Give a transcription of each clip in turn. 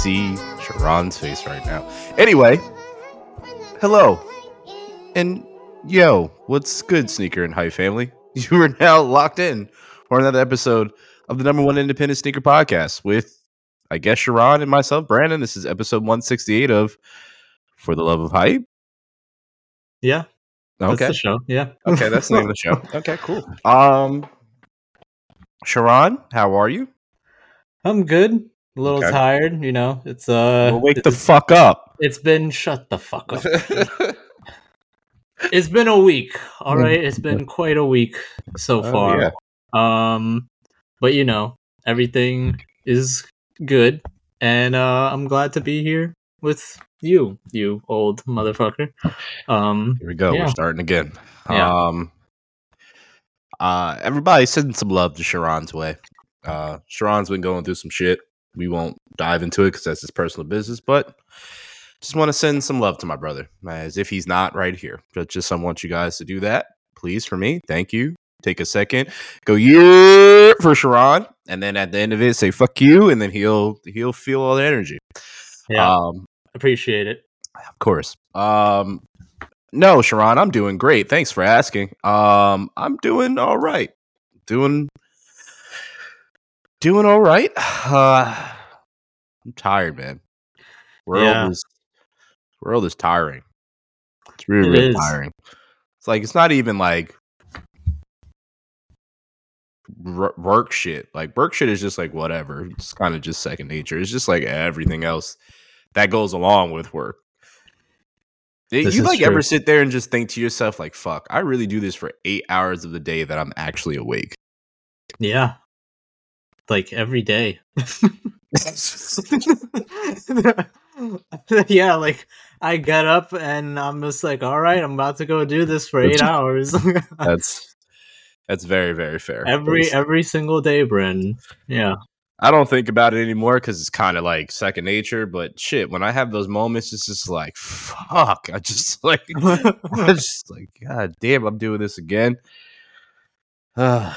see Sharon's face right now. Anyway, hello. And yo, what's good, Sneaker and Hype family? You are now locked in for another episode of the number one independent sneaker podcast with, I guess, Sharon and myself, Brandon. This is episode 168 of For the Love of Hype. Yeah. That's Okay. the show. Yeah. Okay, that's the name of the show. Okay, cool. Um, Sharon, how are you? I'm good. A little Okay. tired, you know. It's uh well, wake the fuck up. it's been shut the fuck up. it's been a week. All right. It's been quite a week so Oh, far. yeah. Um but you know, everything is good and uh I'm glad to be here with you, you old motherfucker. Um Here we go. Yeah. We're starting again. Yeah. Um, uh, everybody send some love to Sharon's way. Uh, Sharon's been going through some shit. We won't dive into it because that's his personal business, but just want to send some love to my brother as if he's not right here. But just I want you guys to do that, please, for me. Thank you. Take a second, go yeah for Sharon, and then at the end of it, say fuck you, and then he'll he'll feel all the energy. yeah, Um, appreciate it. of course. Um, no, Sharon, I'm doing great. Thanks for asking. Um, I'm doing all right. Doing doing all right. Uh, I'm tired, man. World Yeah. is world is tiring. It's really, It really is. tiring. It's like it's not even like r- work shit. Like work shit is just like whatever. It's kind of just second nature. It's just like everything else that goes along with work. This you like ever sit there and just think to yourself like, "Fuck, I really do this for eight hours of the day that I'm actually awake." Yeah. Like every day. yeah, like I get up and I'm just like, all right, I'm about to go do this for eight hours. that's that's very very fair. every It's- every single day, Bryn. Yeah. I don't think about it anymore because it's kind of like second nature. But shit, when I have those moments, it's just like, fuck. I just like, I'm just like, God damn, I'm doing this again.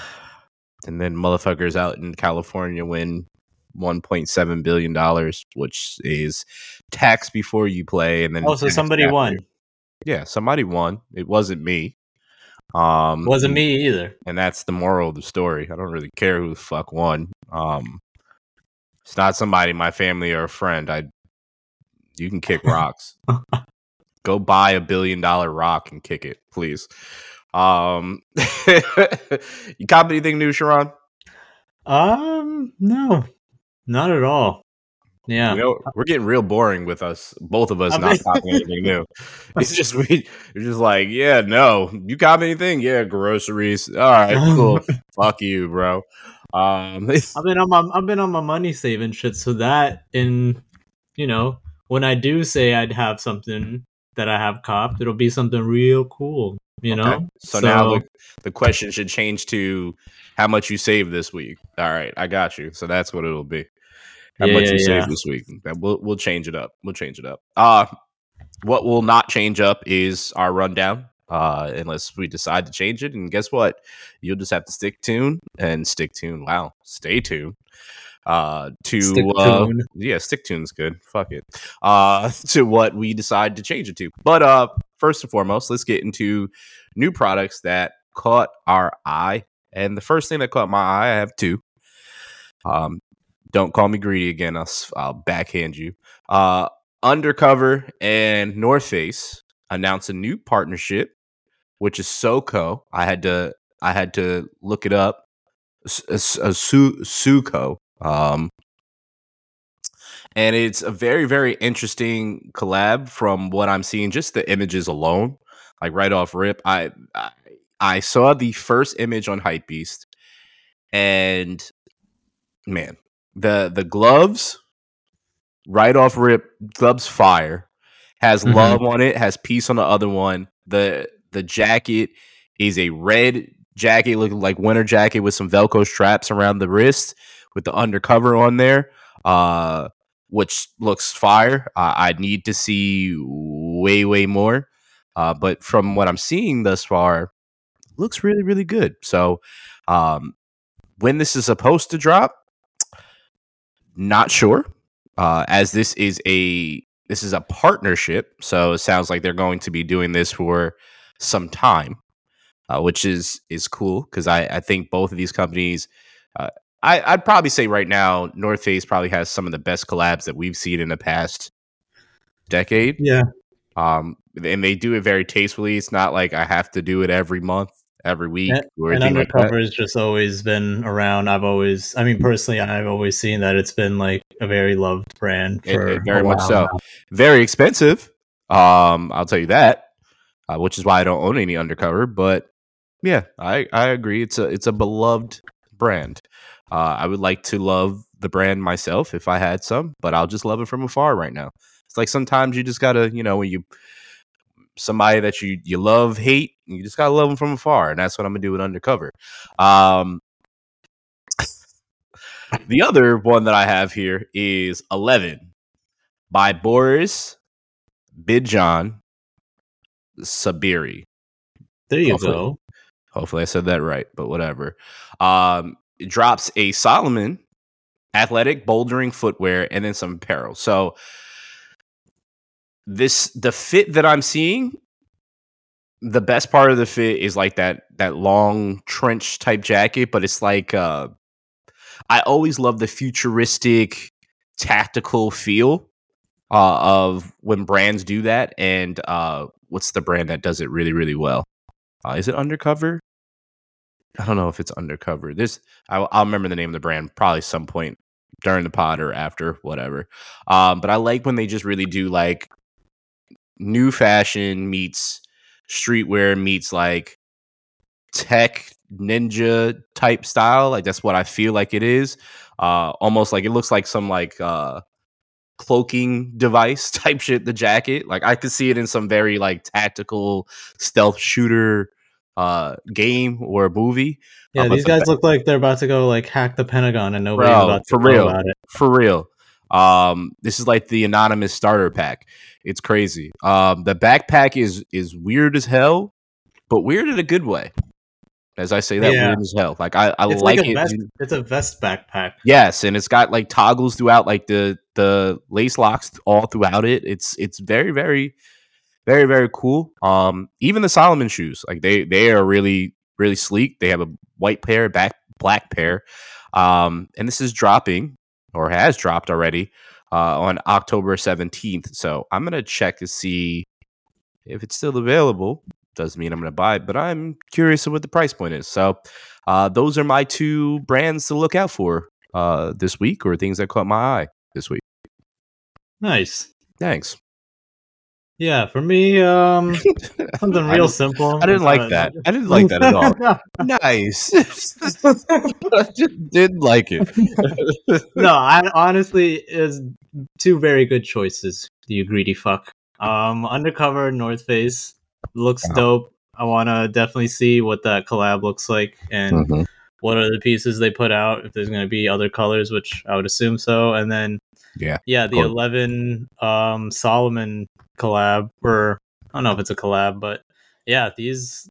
and then motherfuckers out in California win 1.7 billion dollars, which is tax before you play, and then oh, so somebody after. won. Yeah, somebody won. It wasn't me. Um, Wasn't me either. and that's the moral of the story. I don't really care who the fuck won. Um, it's not somebody my family or a friend. I, you can kick rocks. Go buy a billion dollar rock and kick it, please. Um, you cop anything new, Sharon? Um, no, not at all. Yeah. You know, we're getting real boring with us, both of us I not copying anything new. It's just we, we're just like, yeah, no, you copy anything? Yeah, groceries. All right, cool. Fuck you, bro. Um, I've been on my I've been on my money saving shit so that in you know when I do say I'd have something that I have copped, it'll be something real cool. You know. Okay. So, now the, the question should change to how much you saved this week. All right, I got you. So that's what it'll be. How Yeah, much you yeah. saved this week. That we'll we'll change it up. We'll change it up. Uh what will not change up is our rundown. Uh unless we decide to change it. And guess what? You'll just have to stick tuned and stick tuned. Wow. Stay tuned. Uh to Stick uh, tuned. yeah, stick tune's good. Fuck it. Uh to what we decide to change it to. But uh first and foremost, let's get into new products that caught our eye. And the first thing that caught my eye, I have two. Um, don't call me greedy again. I'll, I'll backhand you. Uh, Undercover and North Face announced a new partnership, which is SoCo. I had to I had to look it up. S- uh, Su- Suco. Um, and it's a very very interesting collab from what I'm seeing. Just the images alone, like right off rip. I I, I saw the first image on Hypebeast, and man, the the gloves right off rip, gloves fire has Mhm. love on it, has peace on the other one. The the jacket is a red jacket looking like winter jacket with some velcro straps around the wrist with the undercover on there. Uh which looks fire. Uh, I need to see way, way more. Uh, but from what I'm seeing thus far, looks really, really good. So, um, when this is supposed to drop, not sure. uh, as this is a this is a partnership. So it sounds like they're going to be doing this for some time, uh, which is is cool because I I think both of these companies. Uh, I, I'd probably say right now, North Face probably has some of the best collabs that we've seen in the past decade. Yeah. Um, and they do it very tastefully. It's not like I have to do it every month, every week, and, or and anything like undercover has just always been around. I've always, I mean, personally, I've always seen that it's been like a very loved brand It- for it very a much so. now. Very expensive. Um, I'll tell you that, uh, which is why I don't own any undercover. But yeah, I I agree. It's a it's a beloved brand. Uh, I would like to love the brand myself if I had some, but I'll just love it from afar right now. It's like sometimes you just gotta, you know, when you somebody that you you love hate, you just gotta love them from afar, and that's what I'm gonna do with undercover. Um, the other one that I have here is Eleven by Boris Bidjan Saberi. There you Hopefully. go. Hopefully I said that right, but whatever. Um, drops a Salomon athletic bouldering footwear and then some apparel. So this the fit that I'm seeing, the best part of the fit is like that that long trench type jacket, but it's like uh I always love the futuristic tactical feel uh, of when brands do that and uh what's the brand that does it really really well? Uh, is it Undercover? I don't know if it's Undercover. This I, I'll remember the name of the brand probably some point during the pod or after, whatever. Um, but I like when they just really do like new fashion meets streetwear meets like tech ninja type style. Like that's what I feel like it is. Uh, almost like it looks like some like uh cloaking device type shit. The jacket, like I could see it in some very like tactical stealth shooter uh game or a movie. Yeah, Uh, but these guys look like they're about to go like hack the Pentagon and nobody's Bro, about to for real. about it. for real. Um, this is like the anonymous starter pack. It's crazy. Um, the backpack is is weird as hell, but weird in a good way. As I say that, Yeah. weird as hell. Like I, I It's like, like, a it. vest. It's a vest backpack. Yes, and it's got like toggles throughout, like the the lace locks all throughout it. It's it's very very very very cool. Um, even the Salomon shoes, like they they are really really sleek. They have a white pair, back black pair, um, and this is dropping or has dropped already uh, on October seventeenth. So I'm gonna check to see if it's still available. Doesn't mean I'm gonna buy it, but I'm curious of what the price point is. So uh, those are my two brands to look out for uh, this week, or things that caught my eye this week. Nice. Thanks. Yeah, for me, um, something real didn't- simple. I didn't like that. I didn't like that at all. nice. I just didn't like it. no, I honestly is two very good choices. You greedy fuck. Um, undercover North Face looks dope. I want to definitely see what that collab looks like and Mhm. what are the pieces they put out. If there's going to be other colors, which I would assume so, and then Yeah, yeah, the course. eleven um Salomon collab, or I don't know if it's a collab, but yeah, these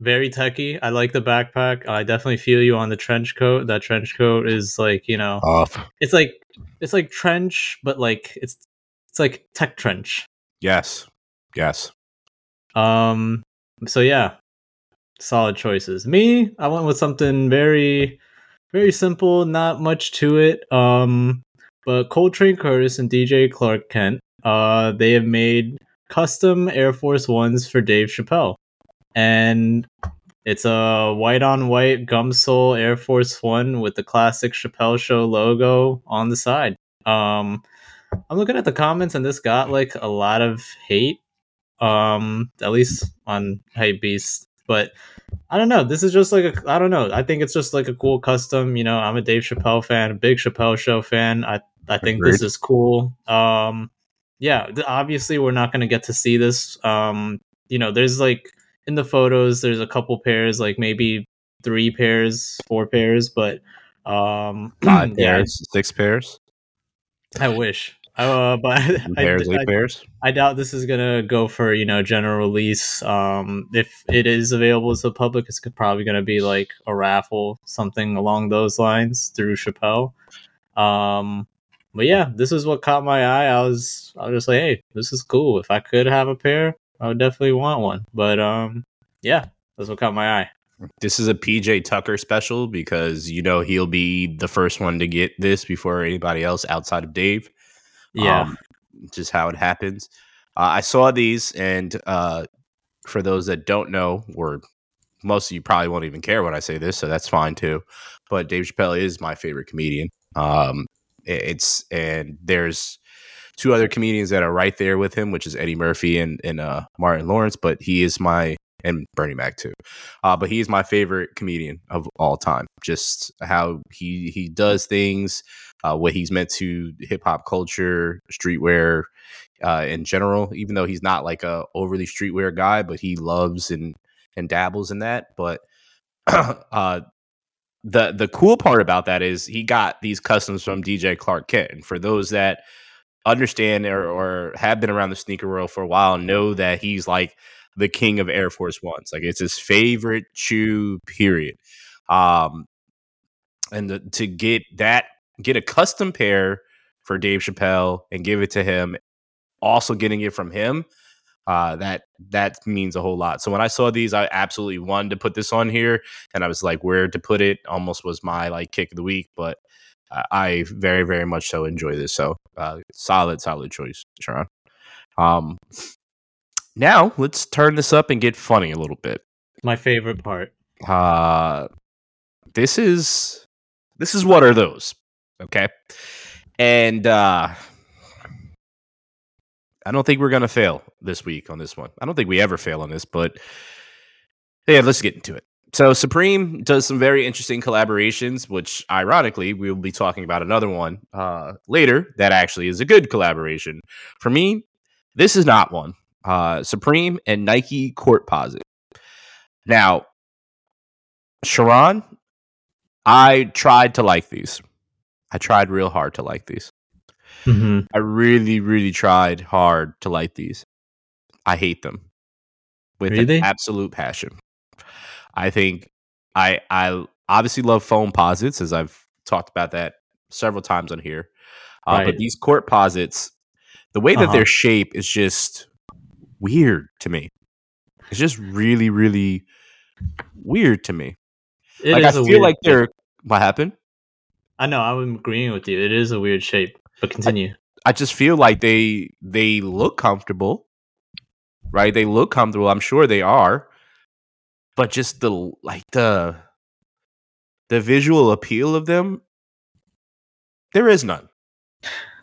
very techy. I like the backpack. I definitely feel you on the trench coat. That trench coat is like you know Off. it's like it's like trench, but like it's it's like tech trench. Yes. Yes. Um. So yeah, solid choices. Me, I went with something very, very simple. Not much to it. Um. But Coltrane Curtis and DJ Clark Kent, uh, they have made custom Air Force Ones for Dave Chappelle, and it's a white on white gum sole Air Force One with the classic Chappelle Show logo on the side. Um, I'm looking at the comments, and this got like a lot of hate. Um, at least on Hype Beast, but I don't know. This is just like a I don't know. I think it's just like a cool custom. You know, I'm a Dave Chappelle fan, a big Chappelle Show fan. I I think this is cool. Um, yeah, obviously we're not gonna get to see this. Um, you know, there's like in the photos, there's a couple pairs, like maybe three pairs, four pairs, but um, Five yeah, pairs, six pairs, I wish. Uh, but I, pairs, I, eight pairs. I doubt this is gonna go for you know general release. Um, if it is available to the public, it's probably gonna be like a raffle, something along those lines through Chappelle. Um, but yeah, this is what caught my eye. I was I was just like, hey, this is cool. If I could have a pair, I would definitely want one. But um, yeah, that's what caught my eye. This is a PJ Tucker special because you know he'll be the first one to get this before anybody else outside of Dave. Yeah, Um, just how it happens. Uh, I saw these, and uh, for those that don't know, or most of you probably won't even care when I say this, so that's fine too. But Dave Chappelle is my favorite comedian. Um, it's and there's two other comedians that are right there with him, which is Eddie Murphy and and uh, Martin Lawrence. But he is my and Bernie Mac too. Uh, but he is my favorite comedian of all time. Just how he he does things, uh, what he's meant to hip hop culture, streetwear uh, in general. Even though he's not like a overly streetwear guy, but he loves and and dabbles in that. But uh, the the cool part about that is he got these customs from DJ Clark Kent, and for those that understand or, or have been around the sneaker world for a while, know that he's like the king of Air Force Ones. Like it's his favorite shoe. Period. Um, and the, to get that, get a custom pair for Dave Chappelle and give it to him, also getting it from him. Uh, that that means a whole lot. So when I saw these, I absolutely wanted to put this on here, and I was like, where to put it? Almost was my like kick of the week, but I- I very very much so enjoy this. So uh, solid solid choice, Sharon. Um, now let's turn this up and get funny a little bit. my favorite part. Uh this is this is what are those? Okay. And uh I don't think we're gonna fail this week on this one. I don't think we ever fail on this, but yeah, let's get into it. So Supreme does some very interesting collaborations, which ironically we will be talking about another one uh later that actually is a good collaboration. For me, this is not one. Uh Supreme and Nike Courtposite. Now, Sharon, I tried to like these. I tried real hard to like these. Mm-hmm. I really, really tried hard to like these. I hate them with Really? an absolute passion. I think I I obviously love Foamposites, as I've talked about that several times on here. Uh, But these Courtposites, the way that Uh-huh. their shape is just weird to me. It's just really, really weird to me. It like I feel like they're what happened. I know. I'm agreeing with you. It is a weird shape, but continue. I just feel like they they look comfortable, right? They look comfortable. I'm sure they are, but just the like the the visual appeal of them, there is none.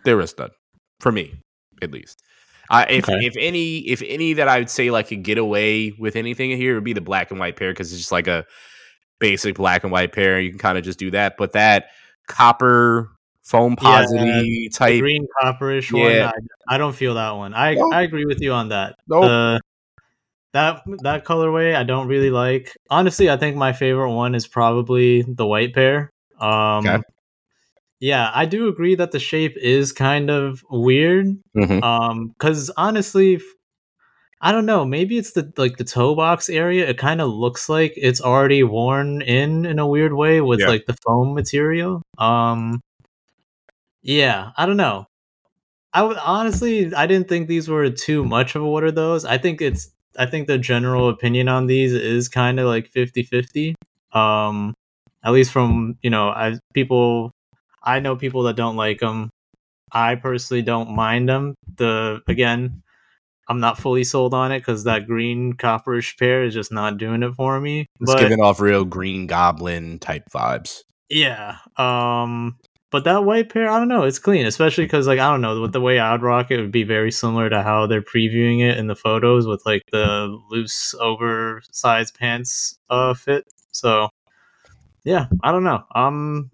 There is none for me, at least. I if Okay. if any if any that I would say like could get away with anything here would be the black and white pair because it's just like a basic black and white pair. You can kind of just do that, but that copper foam Yeah, posity The type. green copperish one. Yeah. I, I don't feel that one. I Nope. I agree with you on that. Nope. That that colorway I don't really like. Honestly, I think my favorite one is probably the white pair. Um Okay. Yeah, I do agree that the shape is kind of weird. Mhm. Um, because honestly, I don't know. Maybe it's the like the toe box area. It kind of looks like it's already worn in in a weird way with Yeah. like the foam material. Um, yeah, I don't know. I would honestly, I didn't think these were too much of a what are those. I think it's, I think the general opinion on these is kind of like 50-50. Um, at least from you know, I people, I know people that don't like them. I personally don't mind them. The again, I'm not fully sold on it because that green copperish pair is just not doing it for me. It's But giving off real Green Goblin type vibes. yeah. Um but that white pair, I don't know, it's clean, especially because like I don't know, with the way I'd rock it would be very similar to how they're previewing it in the photos with like the loose oversized pants uh fit. So yeah, I don't know. I'm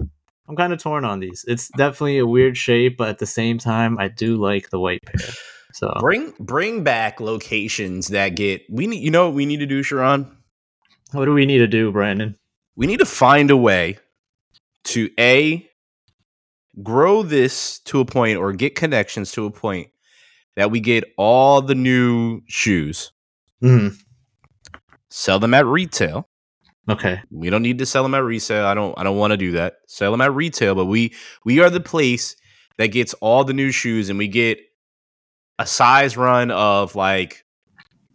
I'm kind of torn on these. It's definitely a weird shape, but at the same time I do like the white pair. So Bring bring back locations that get we need. You know what we need to do, Sharon? what do we need to do, Brandon? We need to find a way to a grow this to a point or get connections to a point that we get all the new shoes, Mhm. sell them at retail. Okay. We don't need to sell them at resale. I don't. I don't want to do that. Sell them at retail, but we we are the place that gets all the new shoes, and we get a size run of like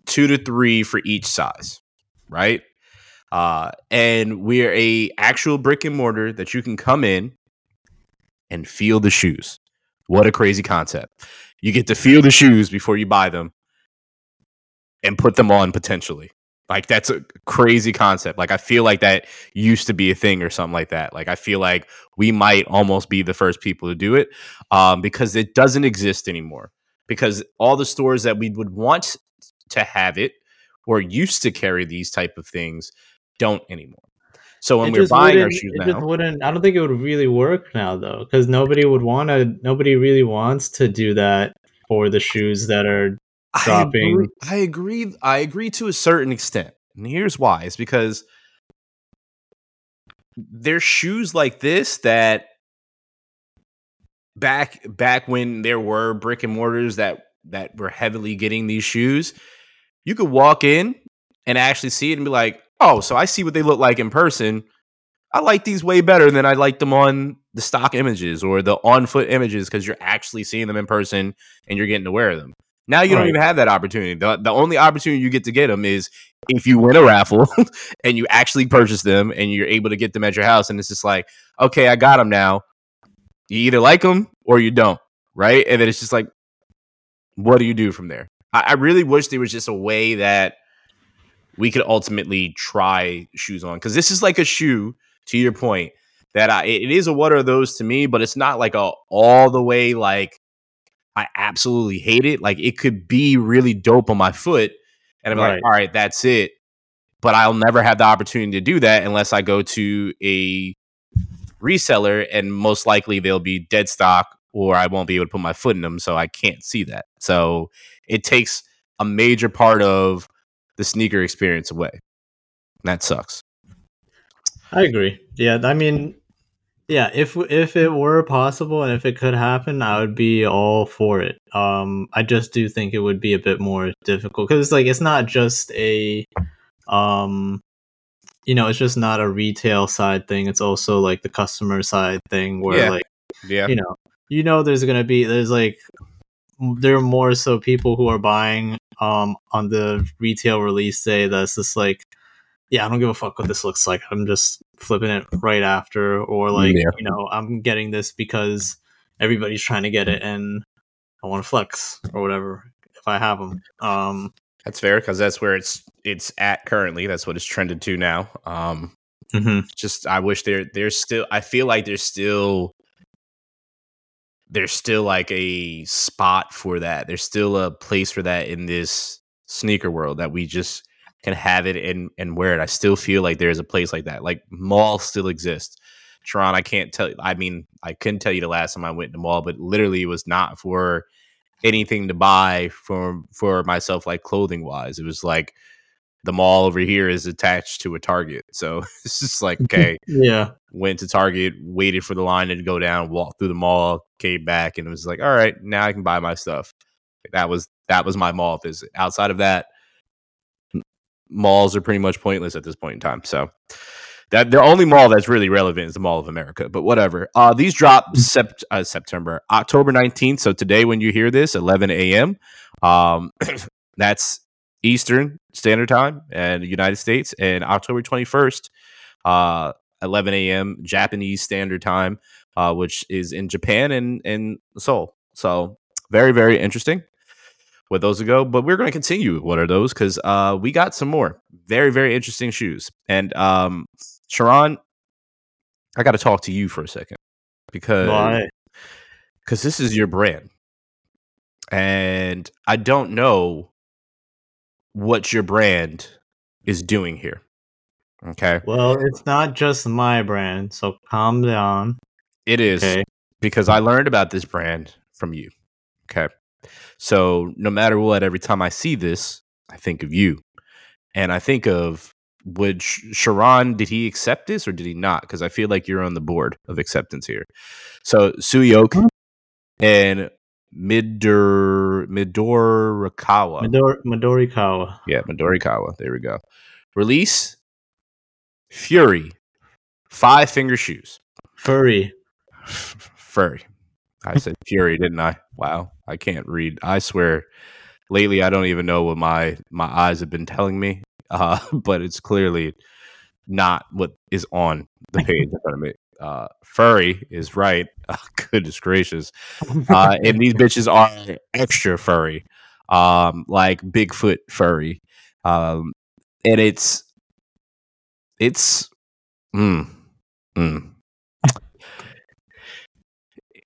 two to three for each size, right? Uh, and we're a actual brick and mortar that you can come in and feel the shoes. What a crazy concept! You get to feel the shoes before you buy them and put them on potentially. Like that's a crazy concept. Like I feel like that used to be a thing or something like that. Like I feel like we might almost be the first people to do it um, because it doesn't exist anymore. Because all the stores that we would want to have it or used to carry these type of things don't anymore. So when It we're buying our wouldn't- shoes it just now, wouldn't. I don't think it would really work now though, because nobody would want to. Nobody really wants to do that for the shoes that are. I dropping- agree, I agree. I agree to a certain extent, and here's why: is because there's shoes like this that back back when there were brick and mortars that that were heavily getting these shoes, you could walk in and actually see it and be like, "Oh, so I see what they look like in person. I like these way better than I like them on the stock images or the on foot images because you're actually seeing them in person and you're getting to wear them." Now you don't even have that opportunity. The, the only opportunity you get to get them is if you win a raffle and you actually purchase them and you're able to get them at your house. And it's just like, okay, I got them now. You either like them or you don't, right? And then it's just like, what do you do from there? I, I really wish there was just a way that we could ultimately try shoes on because this is like a shoe. To your point, that I, it is a what are those to me, but it's not like a all the way like I absolutely hate it. Like it could be really dope on my foot, and I'm like, all right, that's it. But I'll never have the opportunity to do that unless I go to a reseller, and most likely they'll be dead stock, or I won't be able to put my foot in them, so I can't see that. So it takes a major part of the sneaker experience away. That sucks. I agree. Yeah, I mean, yeah. If if it were possible and if it could happen, I would be all for it. Um, I just do think it would be a bit more difficult because like it's not just a, um, you know, it's just not a retail side thing. It's also like the customer side thing where Yeah. like Yeah. you know, you know, there's gonna be there's like there are more so people who are buying um on the retail release day that's just like yeah i don't give a fuck what this looks like i'm just flipping it right after or like Yeah. you know i'm getting this because everybody's trying to get it and i want to flex or whatever if i have them um That's fair because that's where it's it's at currently. That's what it's trended to now. Um, mhm. just I wish there there's still I feel like there's still there's still like a spot for that. There's still a place for that in this sneaker world that we just can have it and and wear it. I still feel like there's a place like that. Like mall still exists. Sharon, I can't tell I mean, I couldn't tell you the last time I went to mall, but literally it was not for anything to buy for for myself like clothing wise. It was like the mall over here is attached to a Target. So it's just like, okay, yeah went to Target, waited for the line to go down, walked through the mall, came back, and it was like, all right, now I can buy my stuff. That was that was my mall visit. Outside of that, malls are pretty much pointless at this point in time. So that the only mall that's really relevant is the Mall of America. But whatever. Uh, these drop sept- uh, September, October nineteenth. So today, when you hear this, eleven a.m. Um, that's Eastern Standard Time and the United States, and October twenty first. Uh, 11 a.m. Japanese Standard Time, uh, which is in Japan and and Seoul. So very very interesting. With those to go, but we're going to continue. What are those? Because uh, we got some more very very interesting shoes. And um, Sharon, I got to talk to you for a second because why because this is your brand, and I don't know what your brand is doing here. Okay, well it's not just my brand so calm down it is. okay because I learned about this brand from you. Okay. So no matter what, every time I see this, I think of you. And I think of would Sharon, did he accept this or did he not? Because I feel like you're on the board of acceptance here. So Suicoke hmm? and Midor Midorikawa. Midori, Midorikawa. yeah, Midorikawa. There we go. Release Fury. Five finger shoes. Furry. Furry. I said Fury, didn't I? Wow, I can't read. I swear, lately I don't even know what my my eyes have been telling me. Uh, but it's clearly not what is on the page in front of me. Uh, furry is right. Uh, goodness gracious. Uh, and these bitches are extra furry, um, like Bigfoot furry. Um, and it's, it's, mm, mm.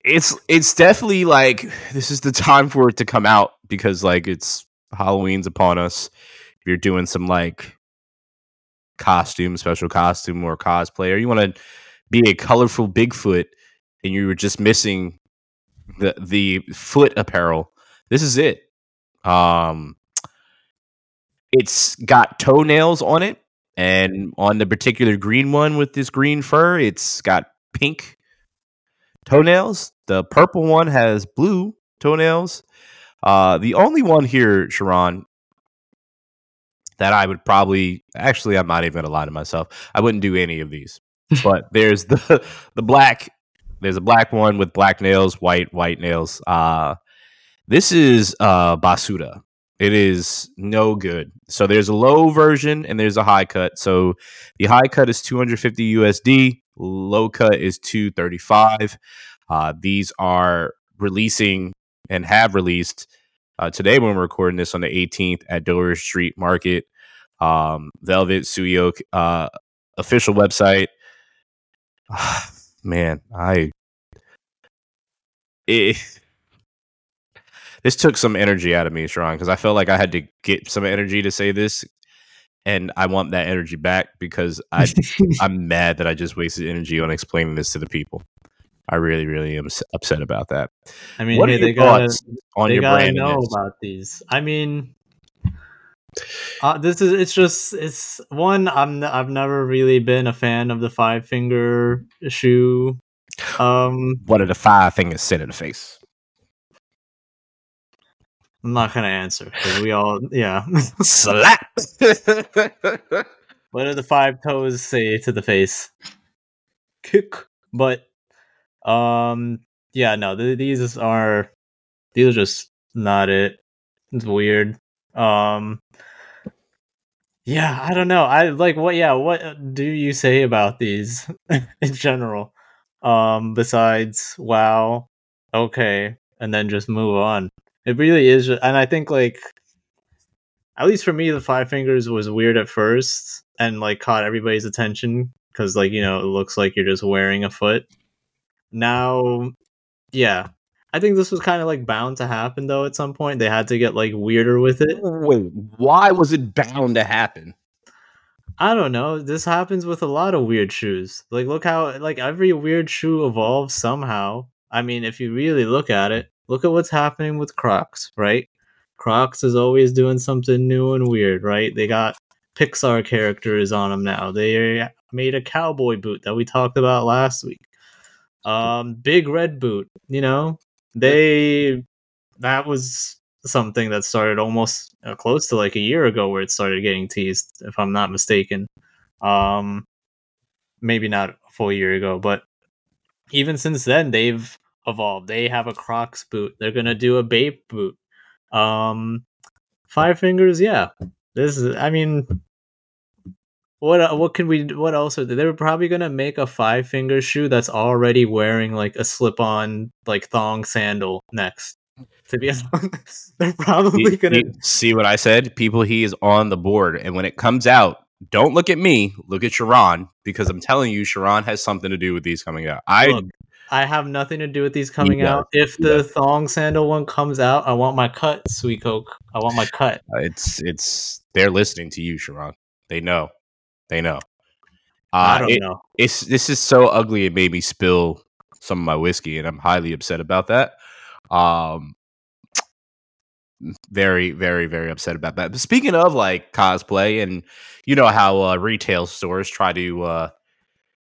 It's it's definitely like this is the time for it to come out because like it's Halloween's upon us. If you're doing some like costume, special costume or cosplay, or you want to be a colorful Bigfoot and you were just missing the the foot apparel, this is it. Um, it's got toenails on it, and on the particular green one with this green fur, it's got pink toenails. The purple one has blue toenails. Uh, the only one here, Sharon, that I would probably actually I'm not even gonna lie to myself. I wouldn't do any of these. But there's the the black there's a black one with black nails, white white nails. Uh this is uh Basura. It is no good. So there's a low version and there's a high cut. So the high cut is 250 USD, low cut is 235. Uh these are releasing and have released uh, today when we're recording this on the 18th at Dover Street Market. Um, Velvet Suyo uh, official website. Man, I it, this took some energy out of me, Sharon, because I felt like I had to get some energy to say this, and I want that energy back because I I'm mad that I just wasted energy on explaining this to the people. I really, really am upset about that. I mean, what hey, they got on they your gotta brand know about these. I mean, uh, this is it's just it's one I'm I've never really been a fan of the five finger shoe. Um, what are the five fingers sit in the face? I'm not gonna answer because we all yeah slap. what do the five toes say to the face? Kick, but um, yeah, no, th- these are these are just not it. It's weird. Um, yeah, I don't know. I like what. Yeah, what uh, do you say about these in general? Um, besides, wow, okay, and then just move on. It really is, and I think like at least for me, the five fingers was weird at first and like caught everybody's attention because like you know it looks like you're just wearing a foot now yeah i think this was kind of like bound to happen though at some point. They had to get like weirder with it. Wait why was it bound to happen? I don't know. This happens with a lot of weird shoes. Like look how like every weird shoe evolves somehow. I mean if you really look at it look at what's happening with crocs right? Crocs is always doing something new and weird right? They got pixar characters on them now. They made a cowboy boot that we talked about last week. Um, Big Red Boot, you know, they that was something that started almost uh, close to like a year ago where it started getting teased, if I'm not mistaken. Um, maybe not a full year ago, but even since then they've evolved. They have a Crocs boot. They're gonna do a Bape boot. Um, Five Fingers, yeah. This is, I mean, what uh, what can we what else are they? They were probably gonna make a five finger shoe that's already wearing like a slip on like thong sandal next. To be honest, they're probably gonna see what I said. People, he is on the board, and when it comes out, don't look at me. Look at Sharon because I'm telling you, Sharon has something to do with these coming out. I look, I have nothing to do with these coming out. If the thong sandal one comes out, I want my cut, Suicoke. I want my cut. It's it's they're listening to you, Sharon. They know. They know. Uh, I don't it, know. It's this is so ugly. It made me spill some of my whiskey, and I'm highly upset about that. Um, very, very, very upset about that. But speaking of like cosplay, and you know how uh, retail stores try to uh,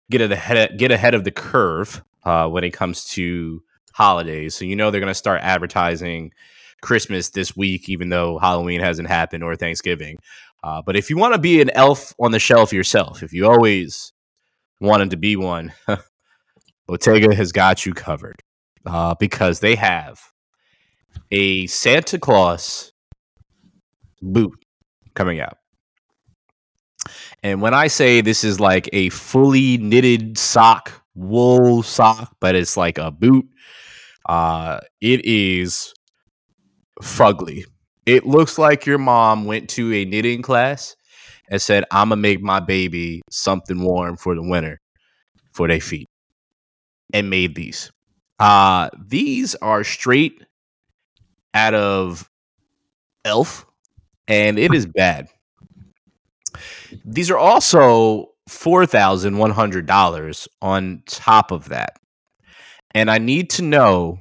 get ahead, get ahead of the curve uh, when it comes to holidays. So you know they're going to start advertising Christmas this week, even though Halloween hasn't happened or Thanksgiving. Uh, but if you want to be an elf on the shelf yourself, if you always wanted to be one, Bottega has got you covered. uh, because they have a Santa Claus boot coming out. And when I say this is like a fully knitted sock, wool sock, but it's like a boot, uh, it is fugly. It looks like your mom went to a knitting class and said, I'm gonna make my baby something warm for the winter for their feet. And made these. Uh these are straight out of Elf, and it is bad. These are also four thousand one hundred dollars on top of that, and I need to know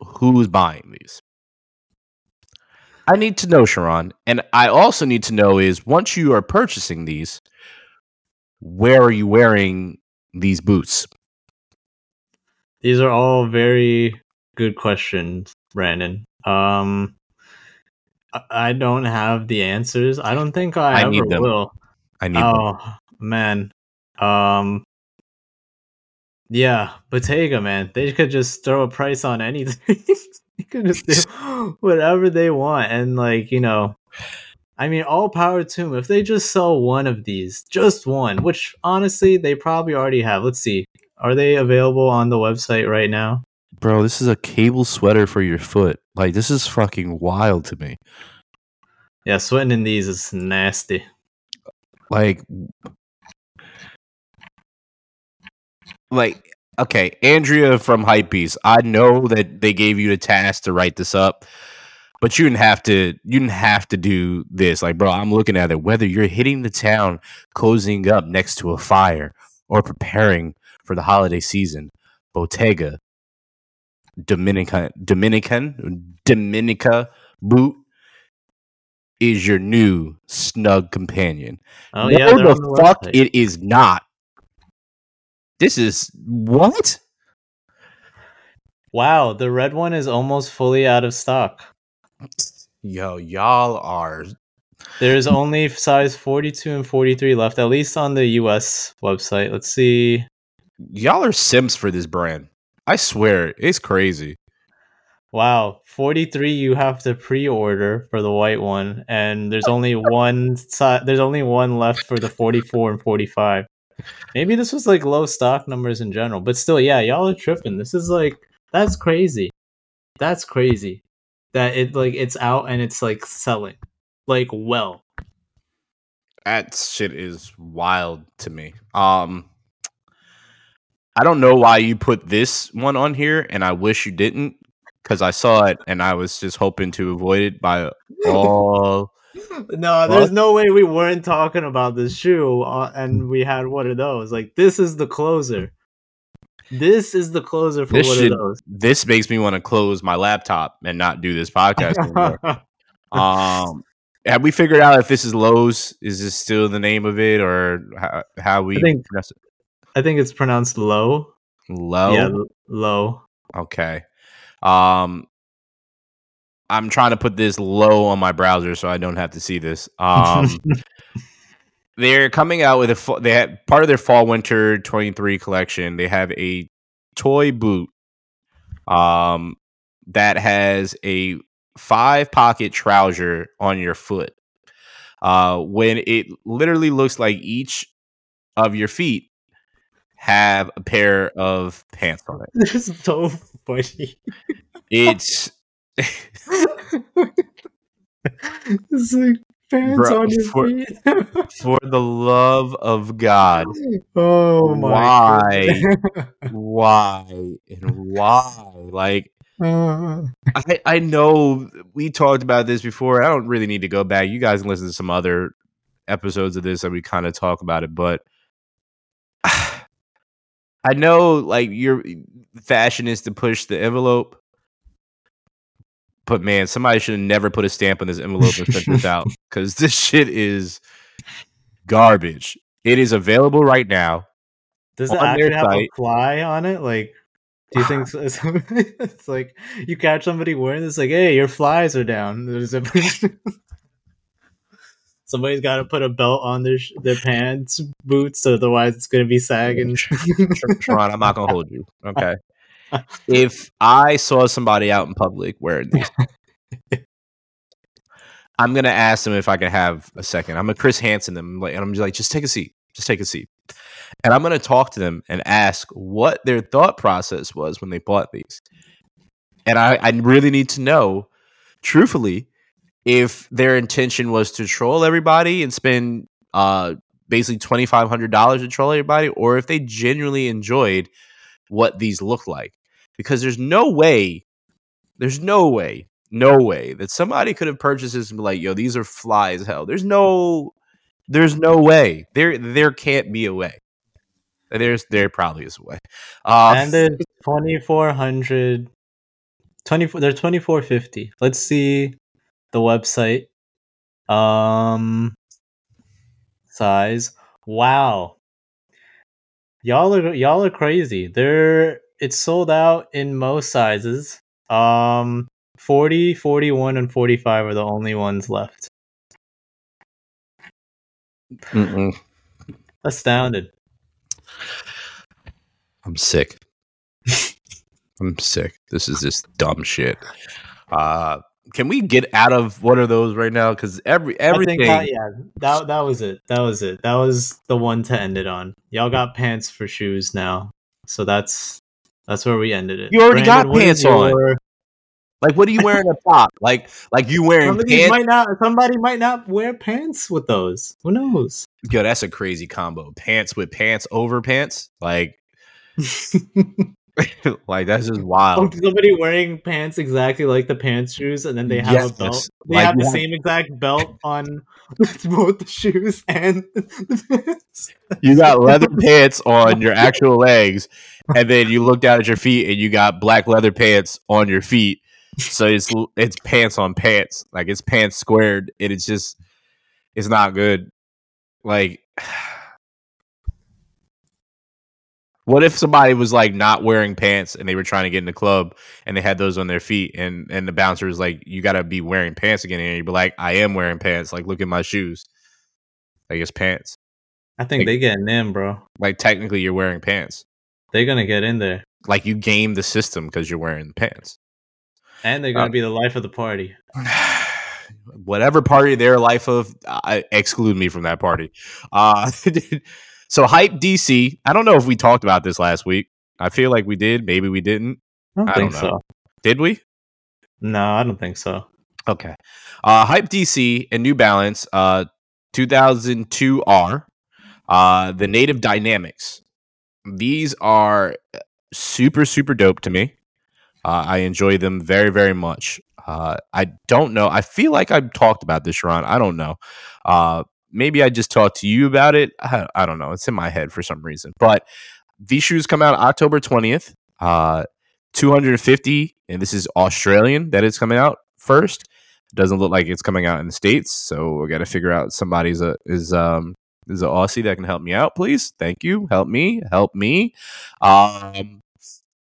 who's buying these. I need to know, Sharon, and I also need to know is once you are purchasing these, where are you wearing these boots? These are all very good questions, Brandon. Um, I- don't have the answers. I don't think I, I ever them. will. I need. them. Oh man. Um Yeah, Bottega, man. They could just throw a price on anything. they could just do whatever they want. And like, you know, I mean all power to them. If they just sell one of these, just one, which honestly they probably already have. Let's see. Are they available on the website right now? Bro, this is a cable sweater for your foot. Like this is fucking wild to me. Yeah, sweating in these is nasty. Like like okay, Andrea from Hypebeast. I know that they gave you the task to write this up, but you didn't have to you didn't have to do this. Like, bro, I'm looking at it. Whether you're hitting the town, closing up next to a fire, or preparing for the holiday season, Bottega, Dominican Dominican Dominica boot is your new snug companion. Oh no, yeah, the, the fuck it is not. This is what? Wow, the red one is almost fully out of stock. Yo, y'all are There's only size 42 and 43 left, at least on the US website. Let's see. y'all are sims for this brand. I swear, it's crazy. Wow, 43 you have to pre-order for the white one and there's only one si- there's only one left for the 44 and 45. Maybe this was like low stock numbers in general, but still yeah, y'all are tripping. This is like that's crazy. That's crazy. That it like it's out and it's like selling. Like well. That shit is wild to me. Um I don't know why you put this one on here, and I wish you didn't, because I saw it and I was just hoping to avoid it by all No, there's no way we weren't talking about this shoe uh, and we had one of those. Like this is the closer. This is the closer for This one should- of those. this makes me want to close my laptop and not do this podcast anymore. um have we figured out if this is Lowe's? Is this still the name of it, or how, how we I think- pronounce it? I think it's pronounced low. Low? Yeah, low. Okay. Um, I'm trying to put this low on my browser so I don't have to see this. Um, they're coming out with a they had part of their fall winter 23 collection. They have a toy boot, um, that has a five pocket trouser on your foot. Uh, when it literally looks like each of your feet have a pair of pants on it. this is so funny. It's it's like pants Bro, on your for- feet. for the love of God, oh my Why? why and why? Like Uh, I, I know we talked about this before. I don't really need to go back. You guys can listen to some other episodes of this that we kind of talk about it, but I know like your fashion is to push the envelope. But man, somebody should have never put a stamp on this envelope and sent this out because this shit is garbage. It is available right now. Does it actually have site- a fly on it? Like, do you think so- it's like you catch somebody wearing this? Like, hey, your flies are down. Somebody's got to put a belt on their sh- their pants, boots, otherwise it's gonna be sagging. I'm not gonna hold you. Okay. If I saw somebody out in public wearing these, I'm gonna ask them if I can have a second. I'm a Chris Hansen them, like, and I'm just like, just take a seat, just take a seat, and I'm gonna talk to them and ask what their thought process was when they bought these. And I, I really need to know, truthfully, if their intention was to troll everybody and spend uh basically twenty five hundred dollars to troll everybody, or if they genuinely enjoyed what these look like. Because there's no way, there's no way, no way that somebody could have purchased this and be like, yo, these are fly as hell. There's no there's no way. There there can't be a way. There's there probably is a way. Uh, and there's 2400 24 they're 2450 let's see the website um size wow y'all are y'all are crazy they're it's sold out in most sizes um 40 41 and 45 are the only ones left mm-mm. astounded I'm sick. I'm sick. This is just dumb shit. Uh, can we get out of what are those right now? Because every I think everything. that, yeah that, that was it that was it that was the one to end it on y'all got pants for shoes now so that's that's where we ended it You already got what is pants on. your- like, what are you wearing a top? Like, like you wearing Somebody pants? might not. Somebody might not wear pants with those. Who knows? Yo, that's a crazy combo. Pants with pants over pants. Like, like that's just Oh, wild. somebody wearing pants exactly like the pants shoes, and then they have Yes, a belt. They like have the you same exact belt on both the shoes and the pants. You got leather pants on your actual legs, and then you look down at your feet and you got black leather pants on your feet. So it's it's pants on pants, like it's pants squared, and it's just it's not good. Like, what if somebody was like not wearing pants and they were trying to get in the club and they had those on their feet, and and the bouncer was like, "You got to be wearing pants again," and you'd be like, "I am wearing pants. Like, look at my shoes. Like it's pants. I think Like- they getting in, bro. Like technically, you're wearing pants." They're gonna get in there, like you game the system because you're wearing the pants. and they're gonna Uh, be the life of the party. Whatever party their life of, uh, exclude me from that party. Uh, so hype DC. I don't know if we talked about this last week. I feel like we did. Maybe we didn't. I don't I think don't know. so. Did we? No, I don't think so. Okay. Uh, hype DC and New Balance. Uh, 2002R. Uh, the Native Dynamics. These are super super dope to me. Uh, I enjoy them very very much. Uh, I don't know. I feel like I've talked about this, Sharon. I don't know. Uh, maybe I just talked to you about it. I, I don't know. It's in my head for some reason. But these shoes come out October twentieth. Uh, 250, and this is Australian that is coming out first. Doesn't look like it's coming out in the states, so we got to figure out somebody's a is um is an Aussie that can help me out, please. Thank you. Help me. Help me. Um,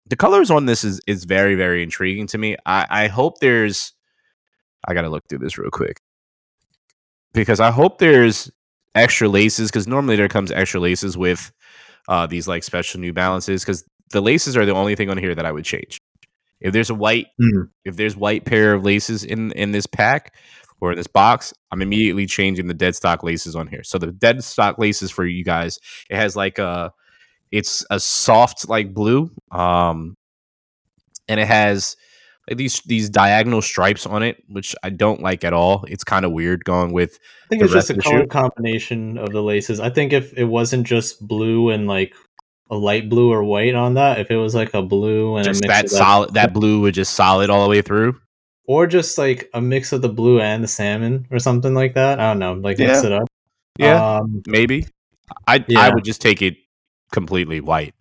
the colors on this is is very very intriguing to me. I I hope there's. I gotta look through this real quick because I hope there's extra laces because normally there comes extra laces with uh these like special New Balances because the laces are the only thing on here that I would change. If there's a white Hmm. if there's white pair of laces in in this pack or in this box, I'm immediately changing the dead stock laces on here. So the dead stock laces for you guys, it has like a it's a soft like blue um and it has like these these diagonal stripes on it which I don't like at all. It's kind of weird going with I think The it's just a color shoe? combination of the laces. I think if it wasn't just blue and like a light blue or white on that, if it was like a blue and just that solid that blue was just solid all the way through. Or just like a mix of the blue and the salmon or something like that. I don't know, like mix it up. Yeah. Um, maybe I I would just take it completely white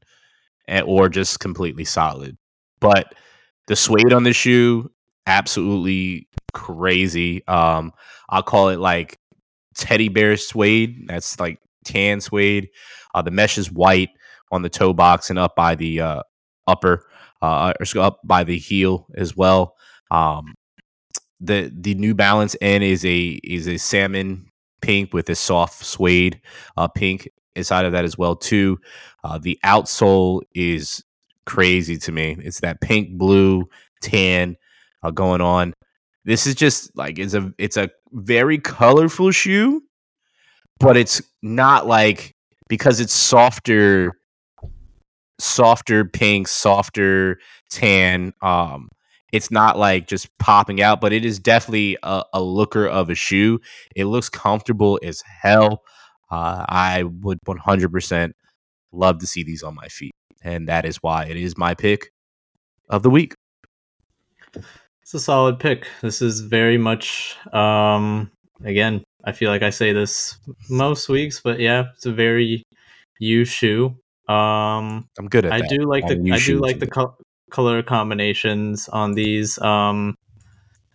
and, or just completely solid. But the suede on the shoe absolutely crazy. Um I'll call it like teddy bear suede. That's like tan suede. Uh the mesh is white on the toe box and up by the uh upper uh or up by the heel as well. Um the the New Balance N is a is a salmon pink with a soft suede uh, pink inside of that as well too. Uh, the outsole is crazy to me. It's that pink, blue, tan uh, going on. This is just like it's a it's a very colorful shoe, but it's not like because it's softer, softer pink, softer tan. Um, it's not like just popping out, but it is definitely a, a looker of a shoe. It looks comfortable as hell. Uh, I would 100% love to see these on my feet. And that is why it is my pick of the week. It's a solid pick. This is very much, um, again, I feel like I say this most weeks, but yeah, it's a very you shoe. Um, I'm good at I that. do like I'm the I do like the co- color combinations on these. Um,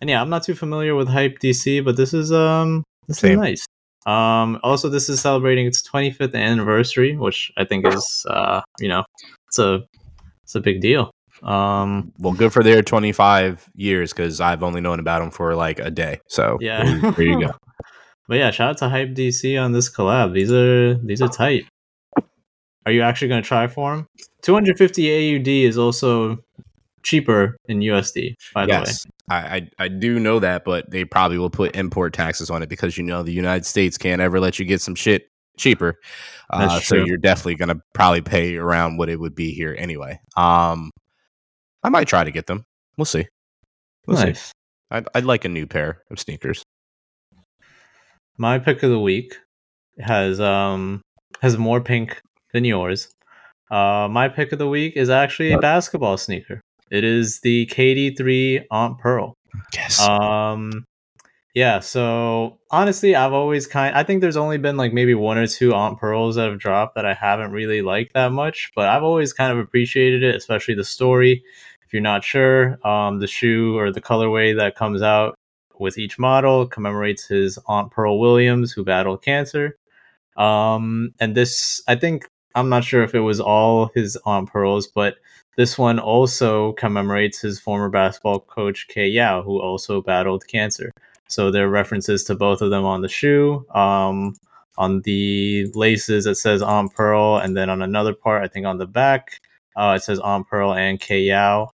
and yeah, I'm not too familiar with Hype DC, but this is um this Same. is nice. Um, also, this is celebrating its 25th anniversary, which I think is uh you know it's a it's a big deal. Um, well, good for their 25 years because I've only known about them for like a day. So yeah, there, there you go. but yeah, shout out to Hype DC on this collab. These are these are tight. Are you actually going to try for them? 250 AUD is also cheaper in USD, by the way. yes, I, I I do know that, but they probably will put import taxes on it because you know the United States can't ever let you get some shit cheaper. Uh, so you're definitely gonna probably pay around what it would be here anyway. Um, I might try to get them. We'll see. We'll see. Nice. I'd, I'd like a new pair of sneakers. My pick of the week has um has more pink than yours. Uh, my pick of the week is actually a basketball sneaker. It is the KD3 Aunt Pearl. Yes. Um, yeah. So honestly, I've always kind. I think there's only been like maybe one or two Aunt Pearls that have dropped that I haven't really liked that much, but I've always kind of appreciated it, especially the story. If you're not sure, um, the shoe or the colorway that comes out with each model commemorates his Aunt Pearl Williams, who battled cancer. Um, and this, I think, I'm not sure if it was all his Aunt Pearls, but this one also commemorates his former basketball coach Kay Yow, who also battled cancer. So there are references to both of them on the shoe. Um, on the laces, it says Aunt Pearl, and then on another part, I think on the back, uh, it says Aunt Pearl and Kay Yow.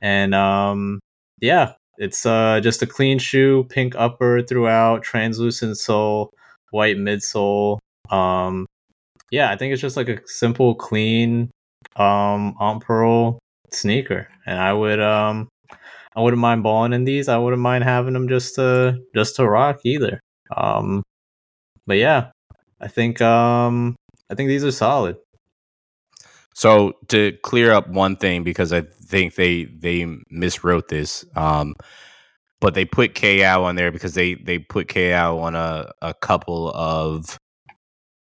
And um, yeah, it's uh, just a clean shoe, pink upper throughout, translucent sole, white midsole. Um, yeah, I think it's just like a simple, clean um Aunt Pearl sneaker, and I would um I wouldn't mind balling in these. I wouldn't mind having them just to just to rock either. Um, but yeah, I think um I think these are solid. So to clear up one thing, because I think they they miswrote this, um, but they put KO on there because they they put KO on a a couple of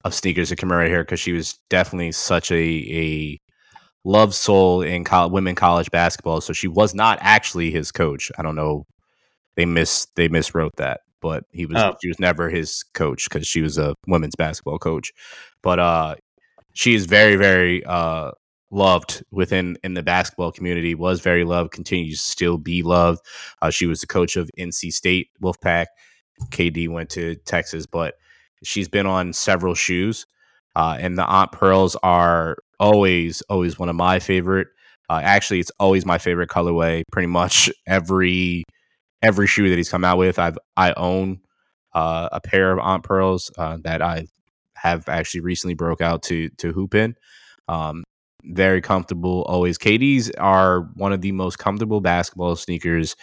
of sneakers that commemorate her because she was definitely such a a love soul in college, women college basketball. So she was not actually his coach. I don't know. They miss they miswrote that, but he was Oh. she was never his coach because she was a women's basketball coach. But uh, she is very very uh loved within in the basketball community. Was very loved. Continues to still be loved. Uh, she was the coach of NC State Wolfpack. KD went to Texas, but she's been on several shoes. Uh, and the Aunt Pearls are always, always one of my favorite. Uh, actually, it's always my favorite colorway. Pretty much every every shoe that he's come out with, I've I own uh, a pair of Aunt Pearls uh, that I have actually recently broke out to to hoop in. Um, very comfortable, always. KDs are one of the most comfortable basketball sneakers.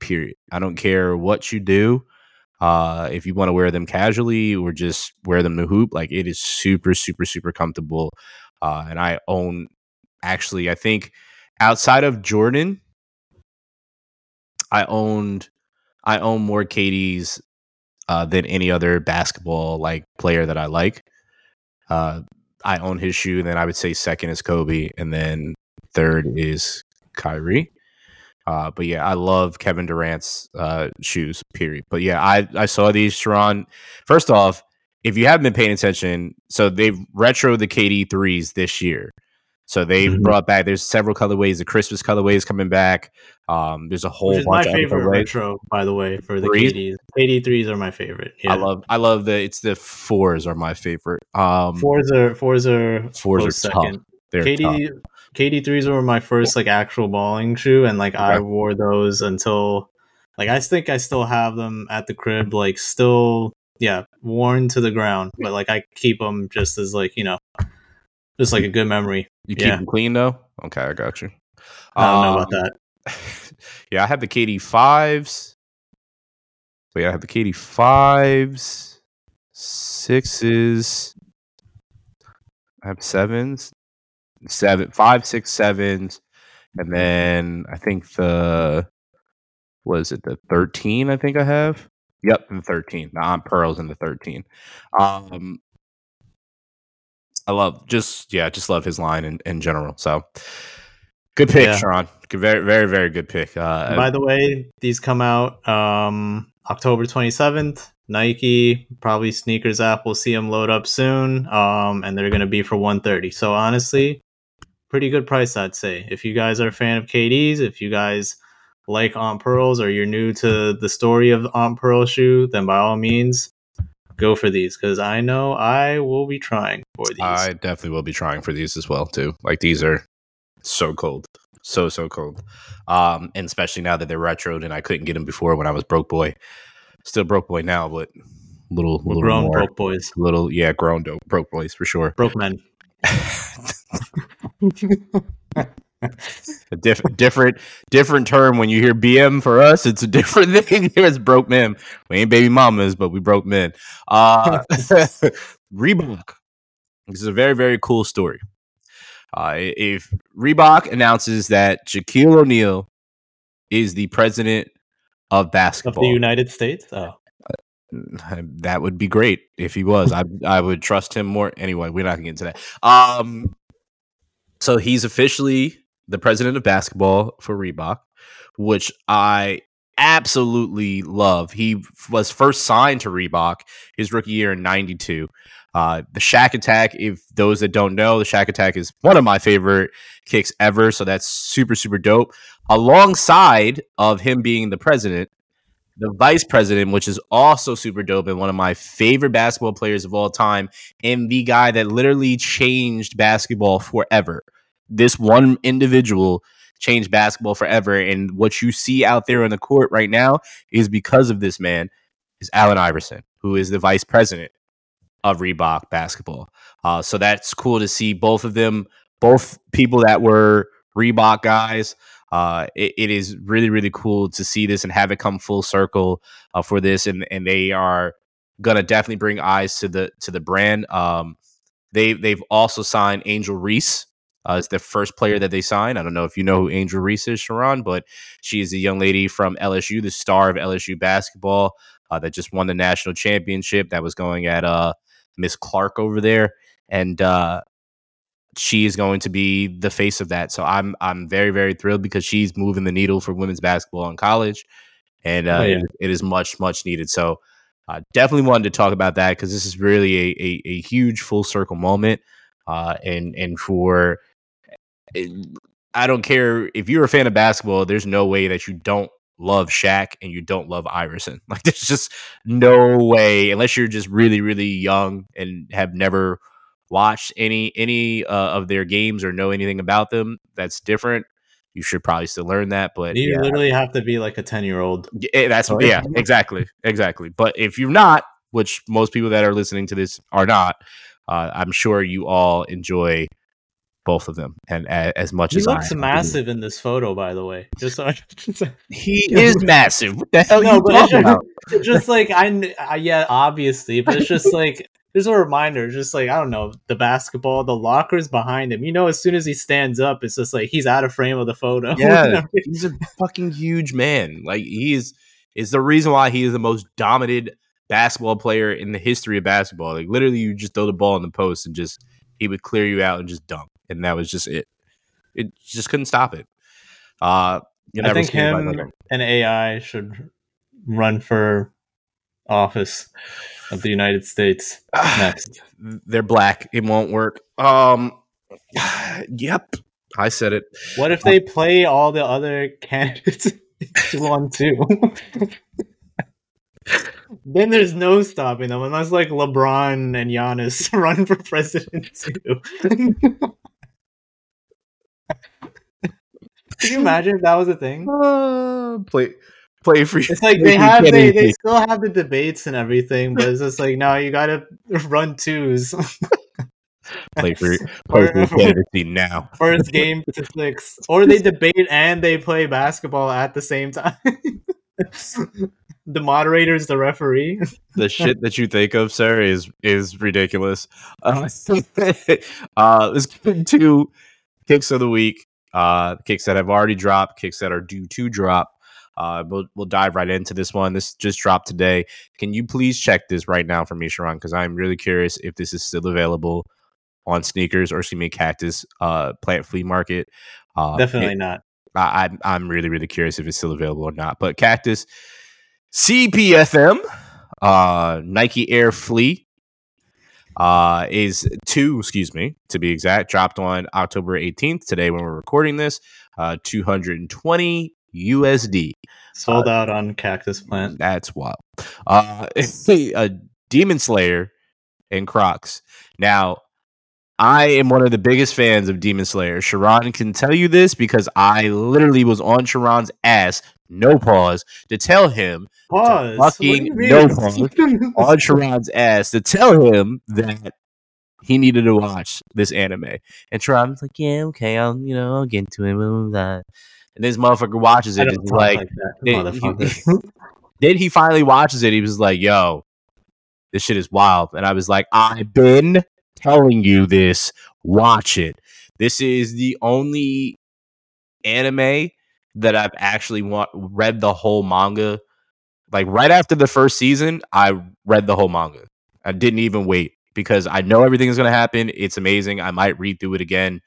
Period. I don't care what you do. Uh, if you want to wear them casually or just wear them to hoop, like it is super, super, super comfortable. Uh, and I own actually, I think outside of Jordan, I owned I own more KDs uh, than any other basketball like player that I like. Uh, I own his shoe, and then I would say second is Kobe, and then third is Kyrie. Uh, but yeah, I love Kevin Durant's uh, shoes. Period. But yeah, I I saw these Sharon. First off, if you haven't been paying attention, so they've retro the KD threes this year. So they Mhm. brought back. There's several colorways. The Christmas colorways coming back. Um, there's a whole Which is my bunch of favorite retro, by the way, for the? KDs. KD threes are my favorite. Yeah. I love. I love the. It's the fours are my favorite. Um, fours are fours are Fours are close tough. they're tough. KD KD threes were my first like actual balling shoe, and like I wore those until like I think I still have them at the crib, like still yeah worn to the ground, but like I keep them just as like you know just like a good memory. You keep yeah. them clean though. Okay, I got you. I don't know about Um, that. yeah, I have the KD fives. Wait, I have the KD fives, sixes. I have sevens, seven, five, six, sevens, and then I think the was it the thirteen? I think I have. Yep, the thirteen. The Aunt Pearls in the thirteen. Um, I love just yeah, just love his line in, in general. So good pick, Yeah. Sean. Good, very very very good pick. Uh, By the way, these come out um October 27th. Nike, probably sneakers app. We'll see them load up soon. Um, and they're gonna be for 130. So honestly, pretty good price, I'd say. If you guys are a fan of KDs, if you guys like Aunt Pearls or you're new to the story of Aunt Pearl shoe, then by all means, go for these because I know I will be trying for these. I definitely will be trying for these as well too. Like these are so cold, so so cold. Um, and especially now that they're retroed and I couldn't get them before when I was broke boy. Still broke boy now, but little We're little grown more, broke boys, little yeah, grown dope broke boys for sure. broke men. a diff- different different term when you hear BM for us. It's a different thing. It's broke men. We ain't baby mamas, but we broke men. Uh, Reebok. This is a very very cool story. Uh, if Reebok announces that Shaquille O'Neal is the president of basketball Of the United States? Oh. that would be great if he was. I I would trust him more. Anyway, we're not gonna get into that. Um, so he's officially the president of basketball for Reebok, which I absolutely love. He was first signed to Reebok his rookie year in '92. Uh, the Shaq Attaq, if those that don't know, the Shaq Attaq is one of my favorite kicks ever. So that's super, super dope. Alongside of him being the president, the vice president, which is also super dope and one of my favorite basketball players of all time, and the guy that literally changed basketball forever. This one individual changed basketball forever. And what you see out there on the court right now is because of this man, is Allen Iverson, who is the vice president of Reebok basketball. Uh, so that's cool to see both of them, both people that were Reebok guys. Uh, it, it is really, really cool to see this and have it come full circle uh, for this, and and they are gonna definitely bring eyes to the to the brand. Um, they they've also signed Angel Reese. Uh, it's the first player that they signed. I don't know if you know who Angel Reese is, Sharon, but she is a young lady from LSU, the star of LSU basketball uh, that just won the national championship. That was going at uh, Miss Clark over there, and uh, she is going to be the face of that. So I'm I'm very very thrilled because she's moving the needle for women's basketball in college, and uh, Oh, yeah. it, it is much much needed. So uh, definitely wanted to talk about that because this is really a, a, a huge full circle moment, uh, and and for I don't care if you're a fan of basketball. There's no way that you don't love Shaq and you don't love Iverson. Like there's just no way unless you're just really really young and have never watched any any uh, of their games or know anything about them. That's different. You should probably still learn that, but You yeah, literally have to be like a 10 year old. Eh, that's Oh, yeah, yeah. exactly, exactly. But if you're not, which most people that are listening to this are not, uh, I'm sure you all enjoy both of them, and a, as much as He as looks I massive in this photo, by the way. Just so He is massive. What the hell No, but talking it's about? just, just like I, I, yeah, obviously, but it's just like there's a reminder. Just like I don't know, the basketball, the lockers behind him. You know, as soon as he stands up, it's just like he's out of frame of the photo. Yeah, he's a fucking huge man. Like he is is the reason why he is the most dominant basketball player in the history of basketball. Like literally, you just throw the ball in the post and just he would clear you out and just dunk, and that was just it. It just couldn't stop it. Uh, you I think him him. and AI should run for office of the United States next. They're black. It won't work. Um, yep, I said it. What if they play all the other candidates one too? then there's no stopping them unless like LeBron and Giannis run for president too. Can you imagine if that was a thing? Uh, play, play for. It's like they have they, they still have the debates and everything, but it's just like no, you gotta run twos. play for play for candidacy now. First game to six, or they debate and they play basketball at the same time. the moderator is the referee. the shit that you think of, sir, is is ridiculous. Uh, uh, let's get into kicks of the week. Uh, kicks that have already dropped, kicks that are due to drop. Uh, we'll, we'll dive right into this one. This just dropped today. Can you please check this right now for me, Sharon? Because I'm really curious if this is still available on sneakers or excuse me, Cactus uh, Plant Flea Market. Uh, Definitely it, not. I, I'm I'm really really curious if it's still available or not. But Cactus CPFM uh, Nike Air Flea uh, is two, excuse me, to be exact, dropped on October 18th today when we're recording this. Uh, 220 USD. Sold uh, out on Cactus Plant. That's wild. Uh, a Demon Slayer and Crocs. Now, I am one of the biggest fans of Demon Slayer. Sharon can tell you this because I literally was on Sharon's ass, no pause, to tell him pause. fucking no pause on Sharon's ass to tell him that he needed to watch this anime. And Sharon's like, yeah, okay, I'll you know I'll get into it. And this motherfucker watches it. It's like, like then, he, then he finally watches it. He was like, yo, this shit is wild. And I was like, I've been telling you this. Watch it. This is the only anime that I've actually want, read the whole manga. Like right after the first season, I read the whole manga. I didn't even wait because I know everything is going to happen. It's amazing. I might read through it again.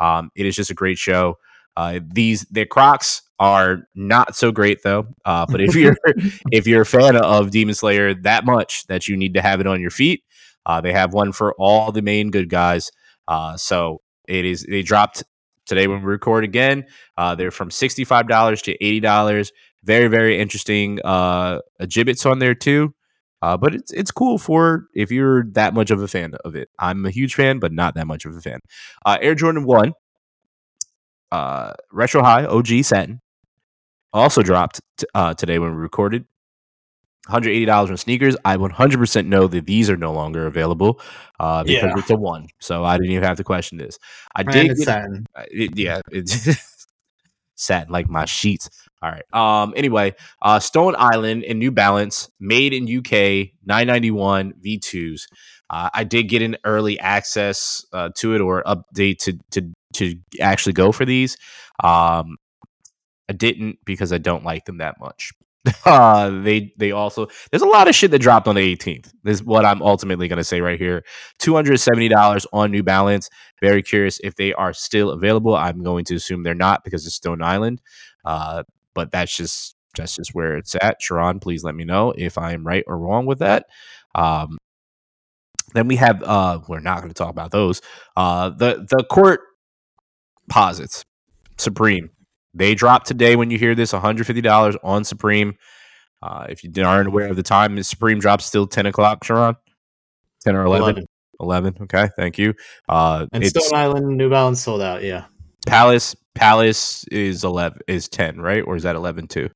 Um, it is just a great show. Uh, these the Crocs are not so great though. Uh, but if you're if you're a fan of Demon Slayer that much that you need to have it on your feet, uh, they have one for all the main good guys. Uh, so it is they dropped today when we record again. Uh, they're from sixty five dollars to eighty dollars. Very very interesting uh, Jibbitz on there too. Uh, but it's it's cool for if you're that much of a fan of it. I'm a huge fan, but not that much of a fan. Uh, Air Jordan One, uh, Retro High OG Satin, also dropped t- uh, today when we recorded. $180 on sneakers. I 100% know that these are no longer available uh, because yeah. it's a one. So I didn't even have to question this. I did. Get, satin. It, yeah, it's satin like my sheets. All right. Um. Anyway, uh, Stone Island and New Balance made in UK 991 V2s. Uh, I did get an early access uh, to it or update to to to actually go for these. Um, I didn't because I don't like them that much. Uh, they they also there's a lot of shit that dropped on the 18th. This is what I'm ultimately going to say right here. Two hundred seventy dollars on New Balance. Very curious if they are still available. I'm going to assume they're not because it's Stone Island. Uh, but that's just that's just where it's at. Sharon, please let me know if I am right or wrong with that. Um, then we have uh, we're not going to talk about those. Uh, the the court posits Supreme they dropped today when you hear this $150 on Supreme. Uh, if you aren't aware of the time, Supreme drops still 10 o'clock, Sharon? 10 or 11? 11. 11. Okay, thank you. Uh, and Stone Island New Balance sold out, yeah. Palace Palace is 11 is 10, right? Or is that 11 too?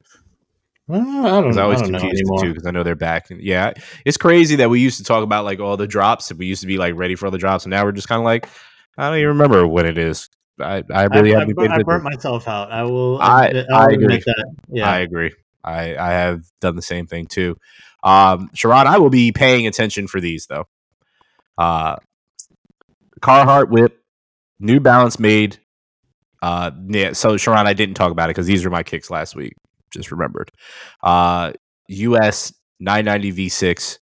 Well, I don't know. I always I confused too because I know they're back. Yeah, it's crazy that we used to talk about like all the drops. And we used to be like ready for all the drops, and now we're just kind of like, I don't even remember when it is. I, I really I, haven't I, I burnt myself out. I will. I, admit, I agree. That. Yeah, I agree. I, I have done the same thing too. Um, Sharon, I will be paying attention for these though. Uh, Carhartt WIP, New Balance made. Uh, yeah. So Sharon, I didn't talk about it because these are my kicks last week. Just remembered. Uh, US 990 V6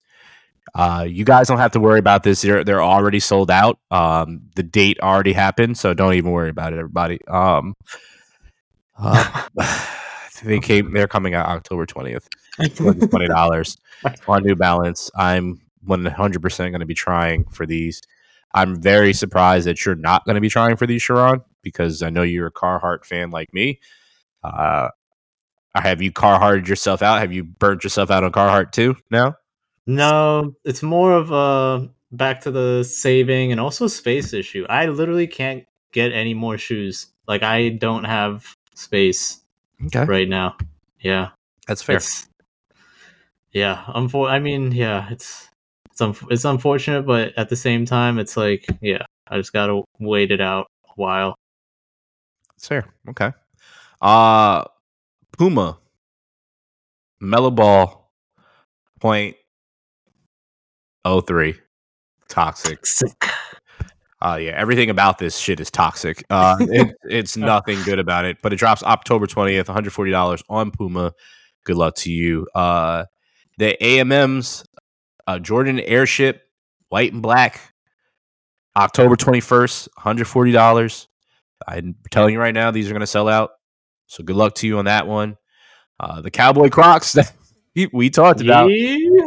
uh, you guys don't have to worry about this. They're they're already sold out. Um, the date already happened, so don't even worry about it, everybody. Um, uh, they came. They're coming out October twentieth. Twenty dollars on New Balance. I'm one hundred percent going to be trying for these. I'm very surprised that you're not going to be trying for these, Sharon, because I know you're a Carhartt fan like me. Uh, have you Carhartted yourself out? Have you burnt yourself out on Carhartt too now? No, it's more of a back to the saving and also space issue. I literally can't get any more shoes. Like I don't have space Okay, right now. Yeah. that's fair. It's, yeah, unfor- I mean, yeah, it's it's un- it's unfortunate, but at the same time, it's like, yeah, I just gotta wait it out a while. That's fair. Okay. Uh Puma Melo Ball point oh three toxic. Sick. Uh yeah, everything about this shit is toxic. Uh it, it's nothing good about it. But it drops October 20th, $140 on Puma. Good luck to you. Uh the AMMs uh Jordan Airship white and black October 21st, $140. I'm telling you right now, these are going to sell out. So good luck to you on that one. Uh, the Cowboy Crocs that we- talked about.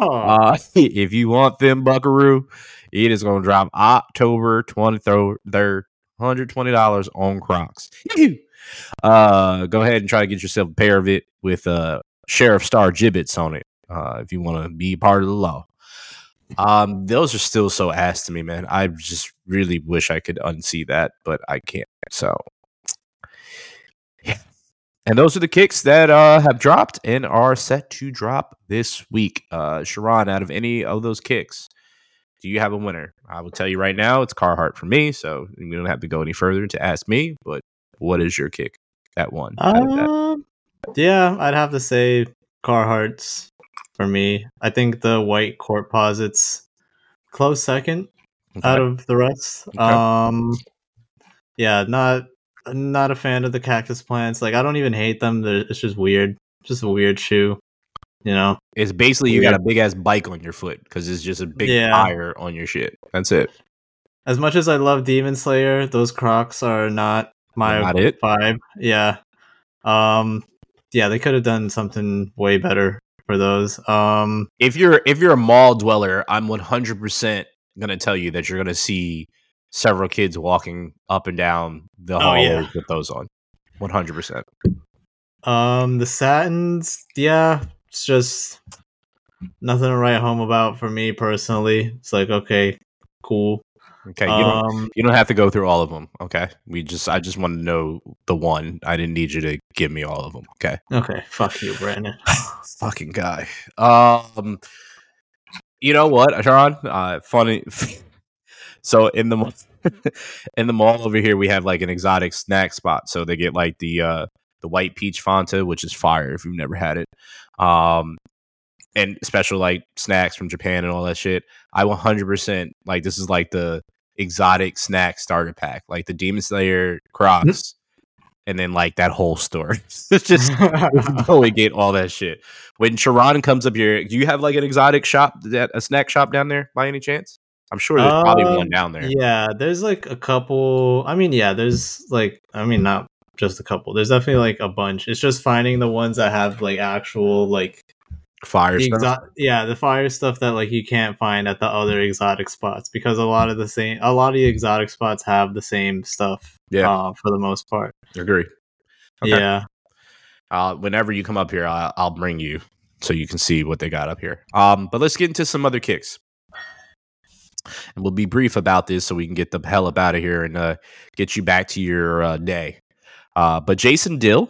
Uh, if you want them, Buckaroo, it is going to drop October 23rd, $120 on Crocs. uh, go ahead and try to get yourself a pair of it with uh, Sheriff Star Jibbitz on it uh, if you want to be part of the law. Um, those are still so ass to me, man. I just really wish I could unsee that, but I can't. So. And those are the kicks that uh, have dropped and are set to drop this week. Uh, Sharon, out of any of those kicks, do you have a winner? I will tell you right now, it's Carhartt for me. So we don't have to go any further to ask me. But what is your kick? That one. out of that? Um, yeah, I'd have to say Carhartt's for me. I think the white Courtposites close second out of the rest. Okay. Um, yeah, not not a fan of the cactus plants. Like I don't even hate them. They're, it's just weird. Just a weird shoe. You know. It's basically you got a big ass bike on your foot because it's just a big Yeah. tire on your shit. That's it. As much as I love Demon Slayer, those Crocs are not my Not it. vibe. Yeah. Um. Yeah, they could have done something way better for those. Um. if you're if you're a mall dweller, I'm 100 percent gonna tell you that you're gonna see several kids walking up and down the Oh, yeah. with those on. 100 percent. Um, the satins, yeah, it's just nothing to write home about for me personally. It's like okay, cool. Okay, you don't Um, you don't have to go through all of them. Okay, we just I just want to know the one. I didn't need you to give me all of them. Okay, okay, fuck you, Brandon. fucking guy. Um, you know what, Sharon? Uh, funny. so in the in the mall over here, we have like an exotic snack spot. So they get like the uh the white peach Fanta, which is fire if you've never had it. Um, and special like snacks from Japan and all that shit. I 100% like this is like the exotic snack starter pack, like the Demon Slayer Crocs, and then like that whole store. it's just go and get all that shit. When Sharon comes up here, do you have like an exotic shop, that a snack shop down there by any chance? I'm sure there's probably one Um, down there. Yeah, there's like a couple. I mean, yeah, there's like, I mean, not just a couple. There's definitely like a bunch. It's just finding the ones that have like actual like Fire the stuff. yeah, the fire stuff that like you can't find at the other exotic spots because a lot of the same, a lot of the exotic spots have the same stuff. Yeah. uh, for the most part. Agree. Okay. Yeah, Uh, whenever you come up here, I'll, I'll bring you so you can see what they got up here. Um, but let's get into some other kicks. And we'll be brief about this so we can get the hell up out of here and uh, get you back to your uh, day. Uh, but Jason Dill,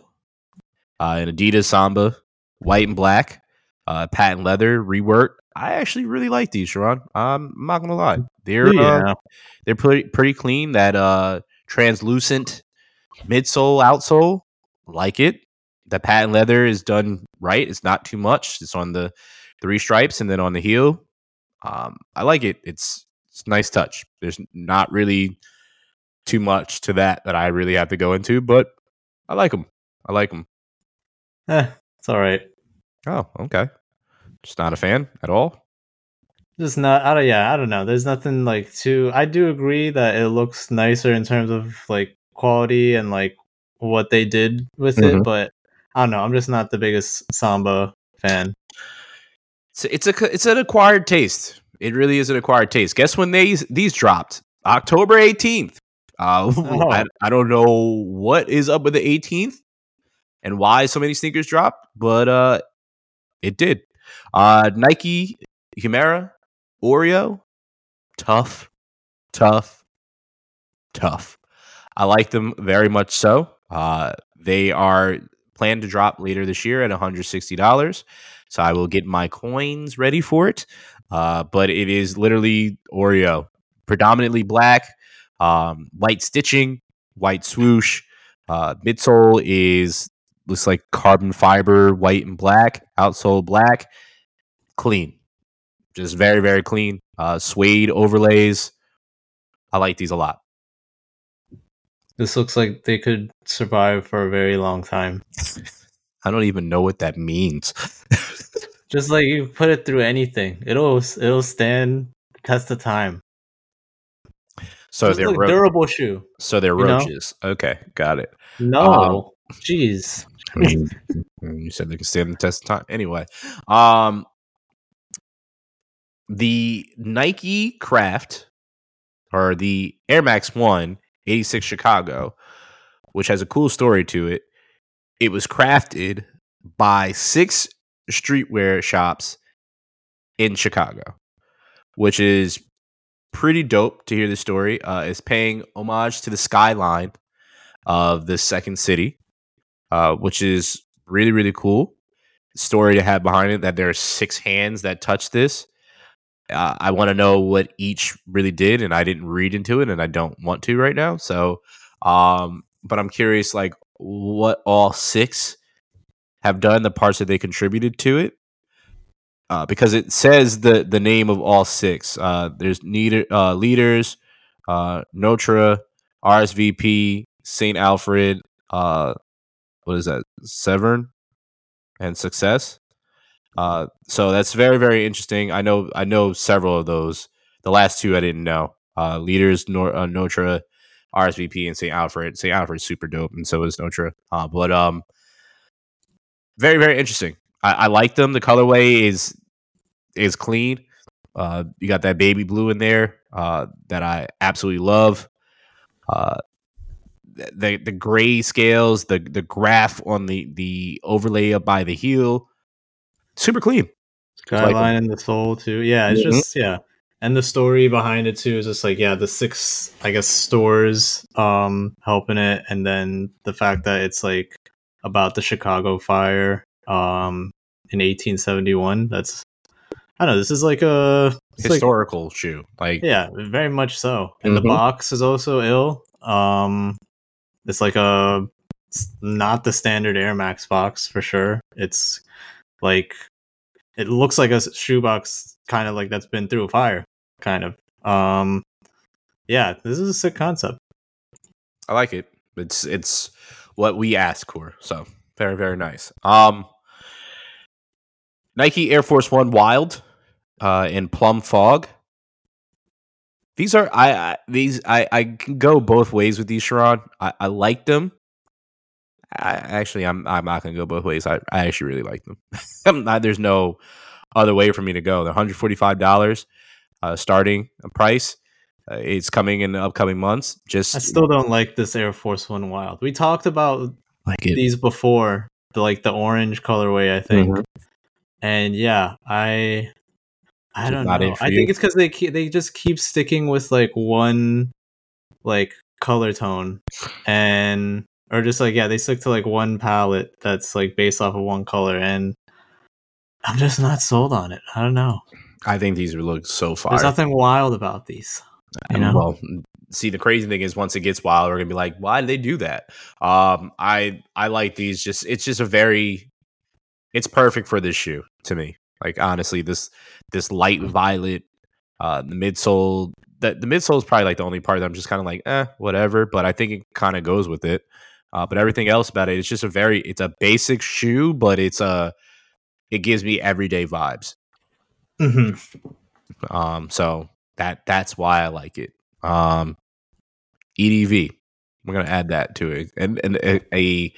uh, an Adidas Samba, white and black, uh, patent leather rework. I actually really like these, Sharon. I'm not gonna lie. They're uh, yeah. they're pretty pretty clean. That uh translucent midsole outsole, like it. The patent leather is done right. It's not too much. It's on the three stripes and then on the heel. Um, I like it. It's it's a nice touch. There's not really too much to that that I really have to go into, but I like them. I like them. Eh, it's all right. Oh, okay. Just not a fan at all. Just not. I don't. Yeah, I don't know. There's nothing like too. I do agree that it looks nicer in terms of like quality and like what they did with Mhm. it, but I don't know. I'm just not the biggest Samba fan. It's it's a it's an acquired taste. It really is an acquired taste. Guess when these these dropped? October 18th. Uh, Oh. I, I don't know what is up with the 18th and why so many sneakers dropped, but uh, it did. Uh, Nike, Humara, Oreo, tough, tough, tough. I like them very much so. Uh, they are planned to drop later this year at $160. So I will get my coins ready for it. Uh, but it is literally Oreo, predominantly black, um, white stitching, white swoosh. Uh, midsole is looks like carbon fiber, white and black. Outsole black, clean, just very very clean. Uh, suede overlays. I like these a lot. This looks like they could survive for a very long time. I don't even know what that means. Just like you put it through anything, it'll it'll stand the test of time. so Just they're like ro- durable shoe. so they're you know? roaches. Okay, got it. No, jeez. I mean, you said they can stand the test of time. Anyway, um, the Nike Craft or the Air Max One 86 Chicago, which has a cool story to it. It was crafted by six streetwear shops in Chicago, which is pretty dope to hear the story. Uh, it's paying homage to the skyline of the second city, uh, which is really really cool story to have behind it. That there are six hands that touch this. Uh, I want to know what each really did, and I didn't read into it, and I don't want to right now. So, um, but I'm curious, like what all six have done, the parts that they contributed to it, uh, because it says the the name of all six. Uh, there's neither, uh, leaders, uh, Notre, RSVP, Saint Alfred, uh, what is that, Severn, and Success. Uh, so that's very very interesting. I know I know several of those. The last two I didn't know. Leaders Nor- RSVP, and St. Alfred. St. Alfred's super dope, and so is Notre. Uh, but um, very very interesting. I, I like them. The colorway is is clean. Uh, you got that baby blue in there uh, that I absolutely love. Uh, the the gray scales, the the graph on the the overlay up by the heel, super clean. like. Skyline and the soul too. Yeah, it's Mhm. just yeah. And the story behind it too is just like yeah, the six I guess stores um helping it and then the fact that it's like about the Chicago fire um in 1871. That's I don't know, this is like a it's like- Historical shoe, like yeah, very much so. And Mhm. the box is also ill. Um it's like a it's not the standard Air Max box for sure. It's like it looks like a shoebox kind of like that's been through a fire kind of. Um yeah, this is a sick concept. I like it. It's it's what we ask for. So very very nice. Um, Nike Air Force One Wild, uh, in Plum Fog. These are I, I these I I can go both ways with these, Sharon. I, I like them. I actually I'm I'm not gonna go both ways. I, I actually really like them. Not- there's no other way for me to go. They're 145 dollars uh, starting price. Uh, it's coming in the upcoming months. Just I still don't like this Air Force One Wild. We talked about like it. these before, the like the orange colorway, I think. Mhm. And yeah, I I don't know. I think it's because they keep, they just keep sticking with like one like color tone and or just like yeah they stick to like one palette that's like based off of one color and I'm just not sold on it. I don't know. I think these look so fire. There's nothing wild about these. You know? Well, see, the crazy thing is, once it gets wild, we're gonna be like, why did they do that? Um, I I like these. Just it's just a very, it's perfect for this shoe to me. Like honestly, this this light violet, uh, the midsole. That the midsole is probably like the only part that I'm just kind of like, eh, whatever. But I think it kind of goes with it. Uh, but everything else about it, it's just a very, it's a basic shoe, but it's a, it gives me everyday vibes. Mm-hmm. Um, so that that's why I like it. Um, EDV, we're gonna add that to it, and and a, a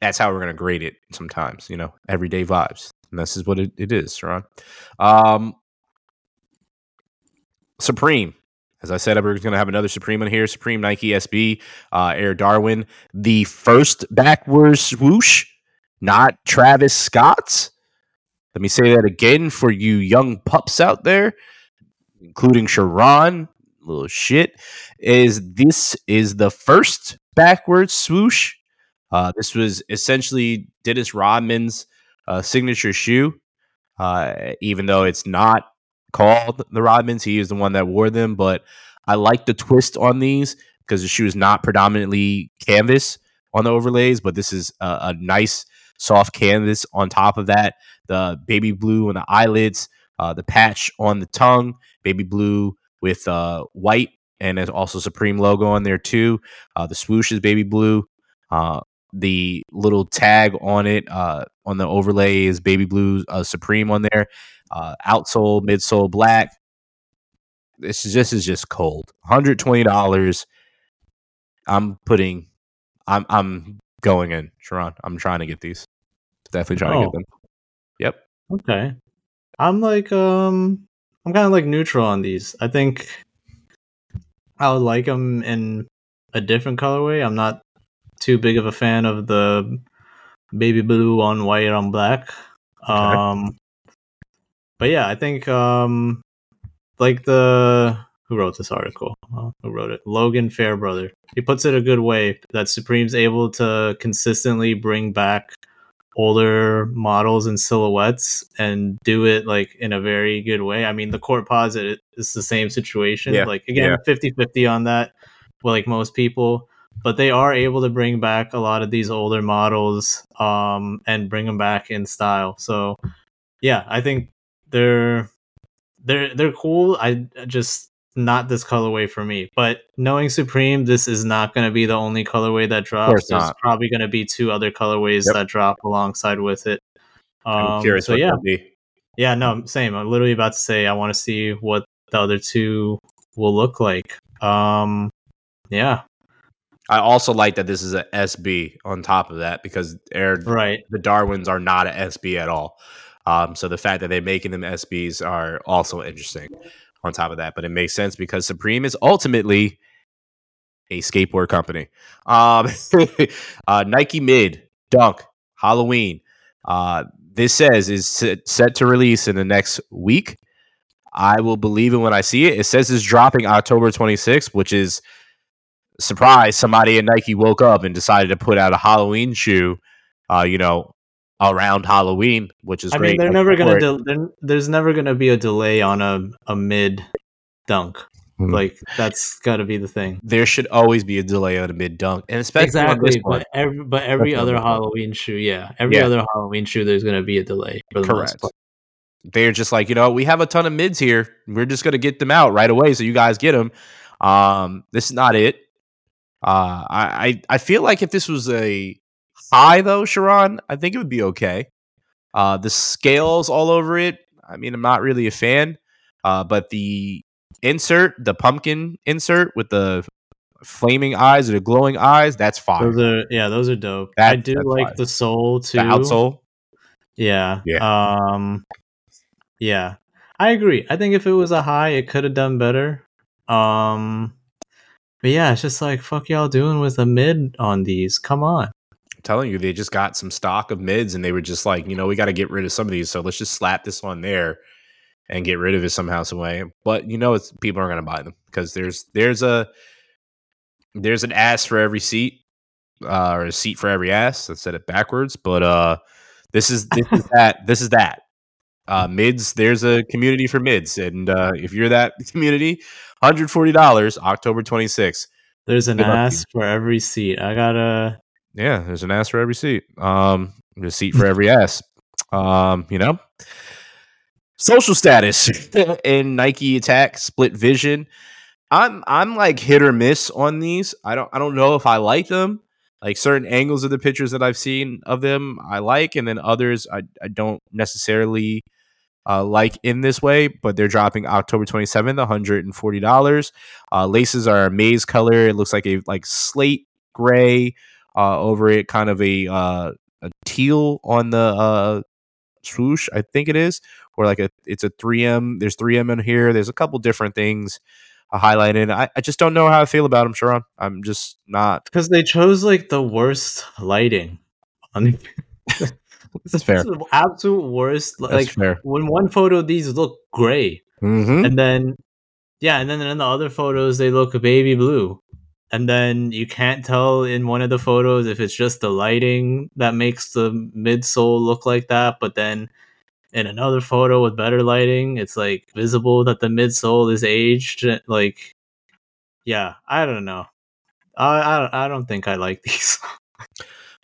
that's how we're gonna grade it. Sometimes, you know, everyday vibes, and this is what it, it is, Ron. Um, Supreme As I said, we're going to have another Supreme one here. Supreme Nike SB uh, Air Darwin, the first backwards swoosh, not Travis Scott's. Let me say that again for you young pups out there, including Sharon, little shit. Is this is the first backwards swoosh? Uh, this was essentially Dennis Rodman's uh, signature shoe, uh, even though it's not called the Rodmans. He is the one that wore them, but I like the twist on these because the shoe is not predominantly canvas on the overlays, but this is a, a nice soft canvas on top of that. The baby blue on the eyelids, uh, the patch on the tongue, baby blue with uh, white, and there's also Supreme logo on there too. Uh, the swoosh is baby blue. Uh, the little tag on it uh, on the overlay is baby blue uh, Supreme on there. Uh, outsole, midsole black. This is just is just cold. Hundred twenty dollars. I'm putting. I'm I'm going in, Sharon. I'm trying to get these. Definitely trying Oh. to get them. Yep. Okay. I'm like um I'm kind of like neutral on these. I think I would like them in a different colorway. I'm not too big of a fan of the baby blue on white on black. Um but yeah, I think um like the who wrote this article? Uh, who wrote it? Logan Fairbrother. He puts it a good way that Supreme's able to consistently bring back older models and silhouettes and do it like in a very good way. I mean, the Courtposite is the same situation. Yeah, Like again, yeah. 50-50 on that well, like most people, but they are able to bring back a lot of these older models um and bring them back in style. So, yeah, I think they're they're they're cool. I just not this colorway for me. But knowing Supreme, this is not going to be the only colorway that drops. There's not. probably going to be two other colorways Yep. that drop alongside with it. I'm Um, curious so yeah, yeah, no, same. I'm literally about to say I want to see what the other two will look like. Um, yeah, I also like that this is a SB on top of that because Air right. the Darwins are not a SB at all. Um, so the fact that they're making them SBs are also interesting on top of that. But it makes sense because Supreme is ultimately a skateboard company. Um, uh, Nike Mid, Dunk, Halloween. Uh, this says is set, to release in the next week. I will believe it when I see it. It says it's dropping October 26th, which is surprise. Somebody at Nike woke up and decided to put out a Halloween shoe. Uh, you know, around Halloween, which is I great. mean, they're never gonna. for it. Del- there's never gonna be a delay on a a mid dunk. Mhm. Like that's got to be the thing. there should always be a delay on a mid dunk, and especially on this Exactly, one. but every but every Especially other. Halloween shoe, yeah, every Yeah. other Halloween shoe, there's gonna be a delay for the most Correct. part. They're just like, you know, we have a ton of mids here. We're just gonna get them out right away, so you guys get them. Um, this is not it. Uh, I, I I feel like if this was a high though, Sharon, I think it would be okay. Uh, the scales all over it. I mean, I'm not really a fan. Uh, but the insert, the pumpkin insert with the flaming eyes or the glowing eyes, that's fine. Those are yeah, those are dope. That- I do like the sole too. the outsole. Yeah. Yeah. Um yeah. I agree. I think if it was a high, it could have done better. Um but yeah, it's just like fuck y'all doing with a mid on these. Come on. Telling you, they just got some stock of mids and they were just like, you know, we got to get rid of some of these. So let's just slap this on there and get rid of it somehow, some way. But you know, it's people aren't going to buy them because there's there's a there's an ass for every seat, uh, or a seat for every ass. I said it backwards, but uh, this is this is that this is that. Uh, mids, there's a community for mids, and uh, if you're that community, hundred forty dollars, October twenty sixth. There's an Good luck to ass for every seat. I gotta Yeah, there's an ass for every seat. Um, there's a seat for every ass. Um, you know, social status in Nike Attack Split Vision. I'm I'm like hit or miss on these. I don't I don't know if I like them. Like certain angles of the pictures that I've seen of them, I like, and then others I, I don't necessarily uh, like in this way. But they're dropping October 27th, $140. Uh, laces are a maize color. It looks like a like slate gray uh, over it, kind of a uh, a teal on the uh, swoosh, I think it is, or like a it's a 3M. There's 3M in here. There's a couple different things a highlight. I, I just don't know how I feel about them, Sharon. I'm just not. because they chose like the worst lighting on the That's fair. the absolute worst That's like fair. when one photo these look gray Mm-hmm. and then yeah and then in the other photos they look baby blue and then you can't tell in one of the photos if it's just the lighting that makes the midsole look like that but then in another photo with better lighting it's like visible that the midsole is aged like yeah i don't know i i, don't- I don't think i like these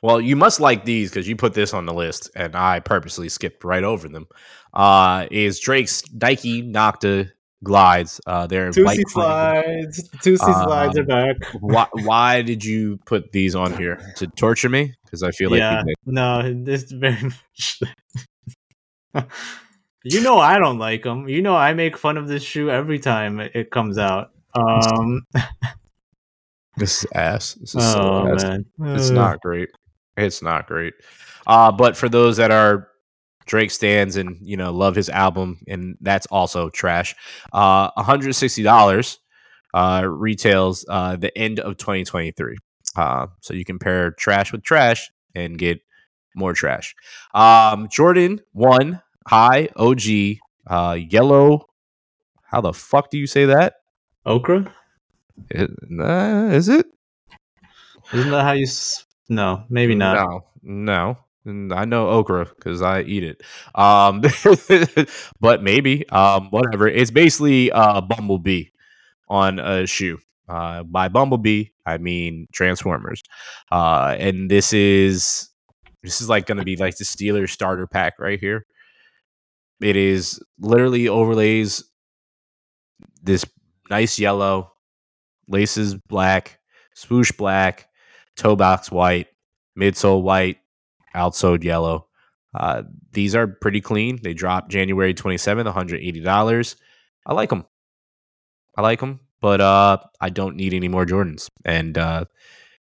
Well, you must like these because you put this on the list, and I purposely skipped right over them. Uh, is Drake's Nike Nocta glides? Uh, they're Tusi flame. slides. Tusi slides Uh, are back. Why, why did you put these on here to torture me? Because I feel like yeah, no, this very much. you know I don't like them. You know I make fun of this shoe every time it comes out. Um, this is ass. This is so oh ass. man, It's not great. It's not great. Uh, but for those that are Drake stands and you know love his album, and that's also trash. Uh, one hundred sixty dollars uh, retails uh, the end of twenty twenty three. Uh, so you compare trash with trash and get more trash. Um, Jordan one high OG uh, yellow. How the fuck do you say that? okra. It- uh, is it? Isn't that how you? S- no, maybe not. No, no. I know okra because I eat it. Um, but maybe. Um, whatever. It's basically a Bumblebee on a shoe. Uh, by Bumblebee, I mean Transformers. Uh, and this is this is like going to be like the Steelers starter pack right here. It is literally overlays this nice yellow, laces black, swoosh black, toe box white, midsole white, outsole yellow. Uh, these are pretty clean. They dropped January 27th, $180. I like them. I like them, but uh, I don't need any more Jordans. And uh,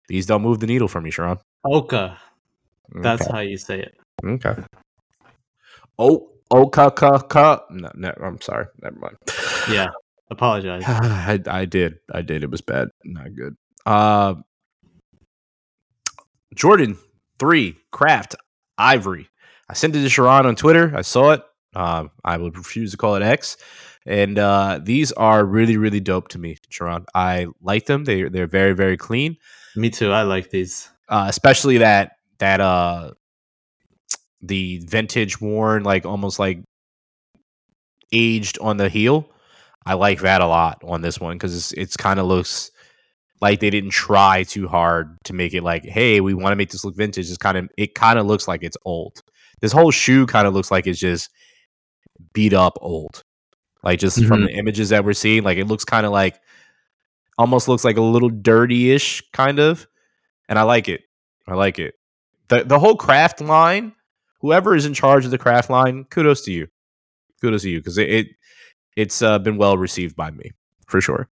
these don't move the needle for me, Sharon. Oka. That's okay. how you say it. okay. Oh, oh, ka, ka, ka. No, no, I'm sorry. Never mind. Yeah. Apologize. I, I did. I did. It was bad. Not good. Uh, Jordan three craft ivory. I sent it to Sharon on Twitter. I saw it. Uh, I would refuse to call it X. And uh, these are really, really dope to me, Sharon. I like them. They they're very, very clean. Me too. I like these. Uh, especially that that uh the vintage worn, like almost like aged on the heel. I like that a lot on this one because it's, it's kind of looks like they didn't try too hard to make it like, hey, we want to make this look vintage. It's kind of it kind of looks like it's old. This whole shoe kind of looks like it's just beat up old. Like just from Mhm. the images that we're seeing, like it looks kind of like almost looks like a little dirty-ish kind of. And I like it. I like it. The the whole craft line, whoever is in charge of the craft line, kudos to you. Kudos to you because it, it it's uh, been well received by me for sure.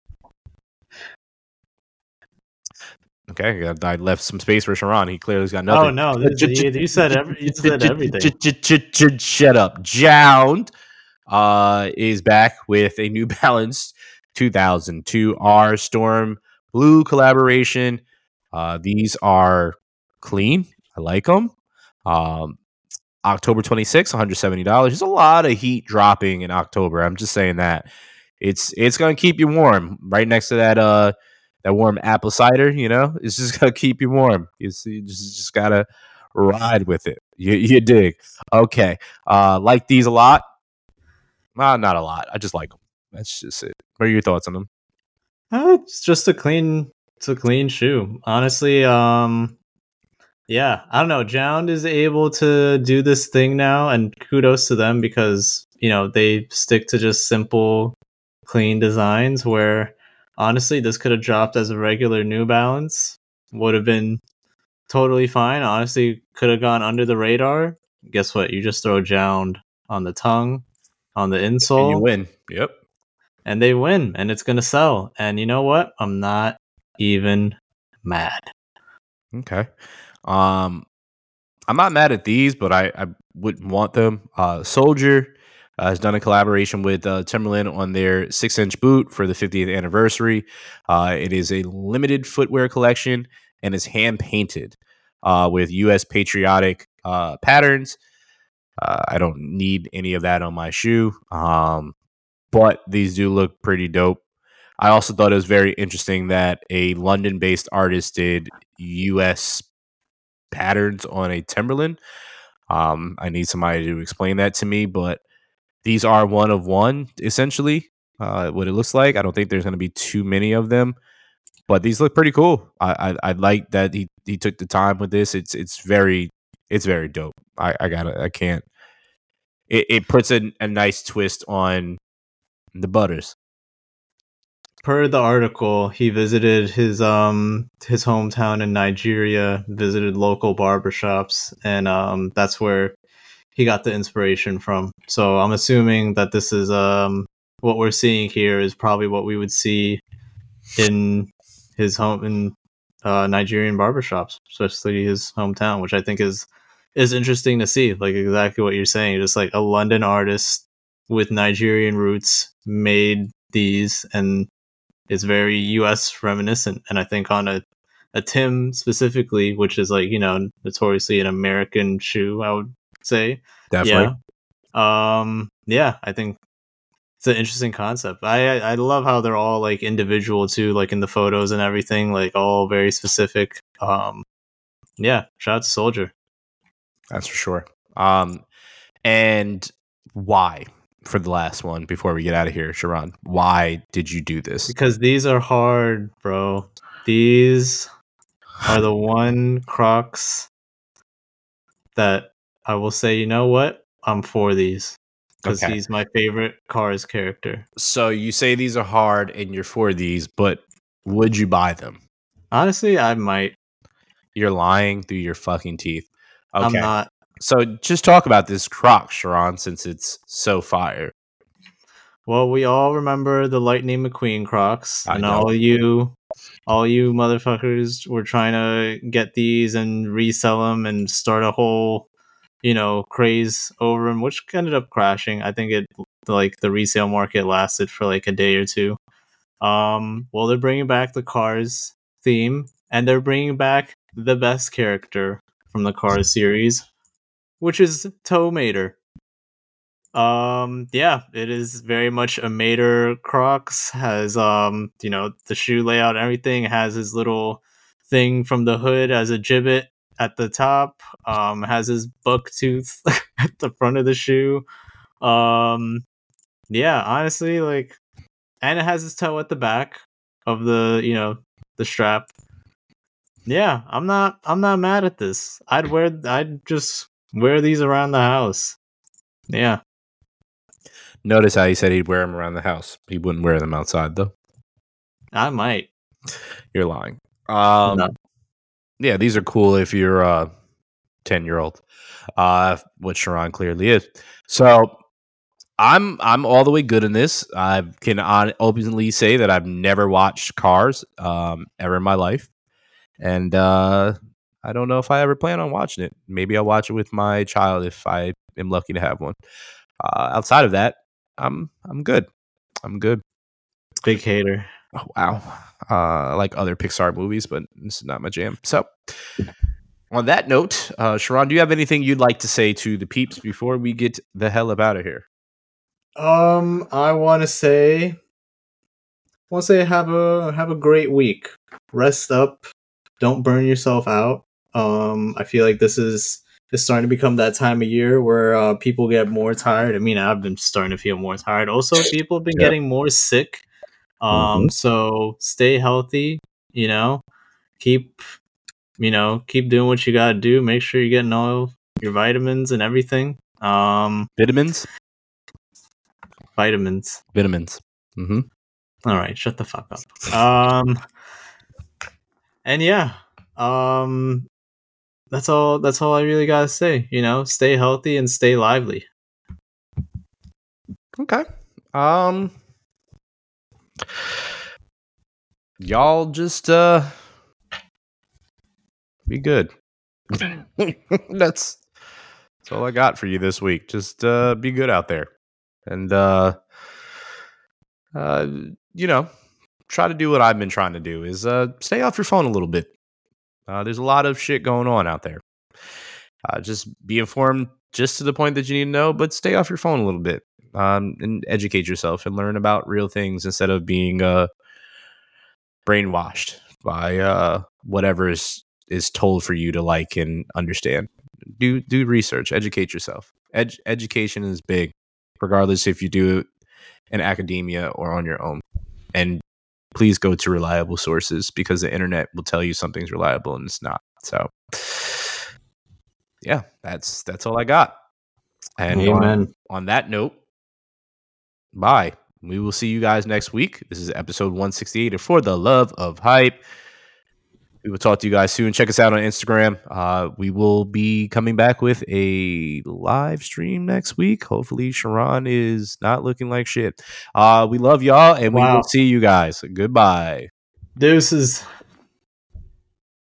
Okay, I I left some space for Sharon. He clearly's got nothing. Oh no! This, you, you said every, you said everything. Shut up. JJJJound uh, is back with a New Balance 2002 R Storm Blue collaboration. Uh, these are clean. I like them. Um, October 26th, $170. There's a lot of heat dropping in October. I'm just saying that. It's it's gonna keep you warm right next to that uh that warm apple cider, you know? It's just gonna keep you warm. You, just, just gotta ride with it. You, you dig. Okay. Uh like these a lot. Well, not a lot. I just like them. That's just it. What are your thoughts on them? Uh, it's just a clean, it's a clean shoe. Honestly, um, yeah, I don't know. JJJJound is able to do this thing now, and kudos to them because you know they stick to just simple, clean designs. Where honestly, this could have dropped as a regular New Balance, would have been totally fine. Honestly, could have gone under the radar. Guess what? You just throw JJJJound on the tongue, on the insole, And you win. Yep. and they win and it's going to sell. And you know what? I'm not even mad. Okay. Um I'm not mad at these, but I, I wouldn't want them. Uh Soldier, uh, has done a collaboration with uh, Timberland on their six inch boot for the 50th anniversary. Uh, it is a limited footwear collection and is hand painted uh, with U.S. patriotic uh, patterns. Uh, I don't need any of that on my shoe, um, but these do look pretty dope. I also thought it was very interesting that a London based artist did US patterns on a Timberland. Um, I need somebody to explain that to me, but these are one of one, essentially, uh, what it looks like. I don't think there's going to be too many of them, but these look pretty cool. I, I, I like that he, he took the time with this. It's it's very it's very dope. I, I gotta I can't. It, it puts a, a nice twist on the butters per the article, he visited his um his hometown in Nigeria, visited local barbershops, and um that's where he got the inspiration from. So I'm assuming that this is um what we're seeing here is probably what we would see in his home in uh, Nigerian barbershops, especially his hometown, which I think is is interesting to see. Like exactly what you're saying, just like a London artist with Nigerian roots made these and it's very US reminiscent. And I think on a, a Tim specifically, which is like, you know, notoriously an American shoe, I would say. Definitely. Yeah. Um, yeah, I think it's an interesting concept. I I love how they're all like individual too, like in the photos and everything, like all very specific. Um, yeah, shout out to Soldier. That's for sure. Um, and why? for the last one before we get out of here, Sharon. Why did you do this? Because these are hard, bro. These are the one Crocs that I will say, you know what? I'm for these. Because okay. he's my favorite Cars character. So you say these are hard and you're for these, but would you buy them? Honestly, I might. You're lying through your fucking teeth. Okay. I'm not. So just talk about this croc, Sharon, since it's so fire. Well, we all remember the Lightning McQueen Crocs, I and know. all you, all you motherfuckers were trying to get these and resell them and start a whole, you know, craze over them, which ended up crashing. I think it like the resale market lasted for like a day or two. Um, well, they're bringing back the Cars theme, and they're bringing back the best character from the Cars series, which is Tow Mater. Um, yeah, it is very much a Mater Crocs. Has um, you know, the shoe layout, everything has his little thing from the hood as a Jibbit at the top. Um, has his buck tooth at the front of the shoe. Um, yeah, honestly, like, and it has his toe at the back of the, you know, the strap. Yeah, I'm not, I'm not mad at this. I'd wear, I'd just wear these around the house. Yeah. Notice how he said he'd wear them around the house. He wouldn't wear them outside, though. I might. You're lying. Um, no. Yeah, these are cool if you're a 10 year old, uh, what Sharon clearly is. So I'm I'm all the way good in this. I can openly say that I've never watched Cars um, ever in my life, and uh, I don't know if I ever plan on watching it. Maybe I'll watch it with my child if I am lucky to have one. Uh, outside of that, I'm I'm good. I'm good. Big hater. Oh, wow. Uh, like other Pixar movies, but this is not my jam. So, on that note, uh, Sharon, do you have anything you'd like to say to the peeps before we get the hell up out of here? Um, I want to say, want to say have a have a great week. Rest up. Don't burn yourself out. Um, I feel like this is is starting to become that time of year where uh, people get more tired. I mean, I've been starting to feel more tired. Also, people have been yeah. getting more sick. Um, mm-hmm. so stay healthy. You know, keep you know keep doing what you gotta do. Make sure you're getting all your vitamins and everything. Um, vitamins, vitamins, vitamins. Mm-hmm. All right, shut the fuck up. Um, and yeah, um, that's all that's all I really gotta say. You know, stay healthy and stay lively. Okay. Um y'all just uh be good. that's that's all I got for you this week. Just uh be good out there. and uh, uh, you know, try to do what I've been trying to do is uh, stay off your phone a little bit. Uh, there's a lot of shit going on out there. Uh, just be informed just to the point that you need to know, but stay off your phone a little bit um, and educate yourself and learn about real things instead of being uh, brainwashed by uh, whatever is is told for you to like and understand. Do do research, educate yourself. Ed- education is big, regardless if you do it in academia or on your own. And please go to reliable sources because the internet will tell you something's reliable and it's not. So yeah, that's that's all I got. And Amen. On, on that note, bye. We will see you guys next week. This is episode 168 of For the Love of Hype. We will talk to you guys soon. Check us out on Instagram. Uh, we will be coming back with a live stream next week. Hopefully, Sharon is not looking like shit. Uh, we love y'all, and we will see you guys. Goodbye. Deuces.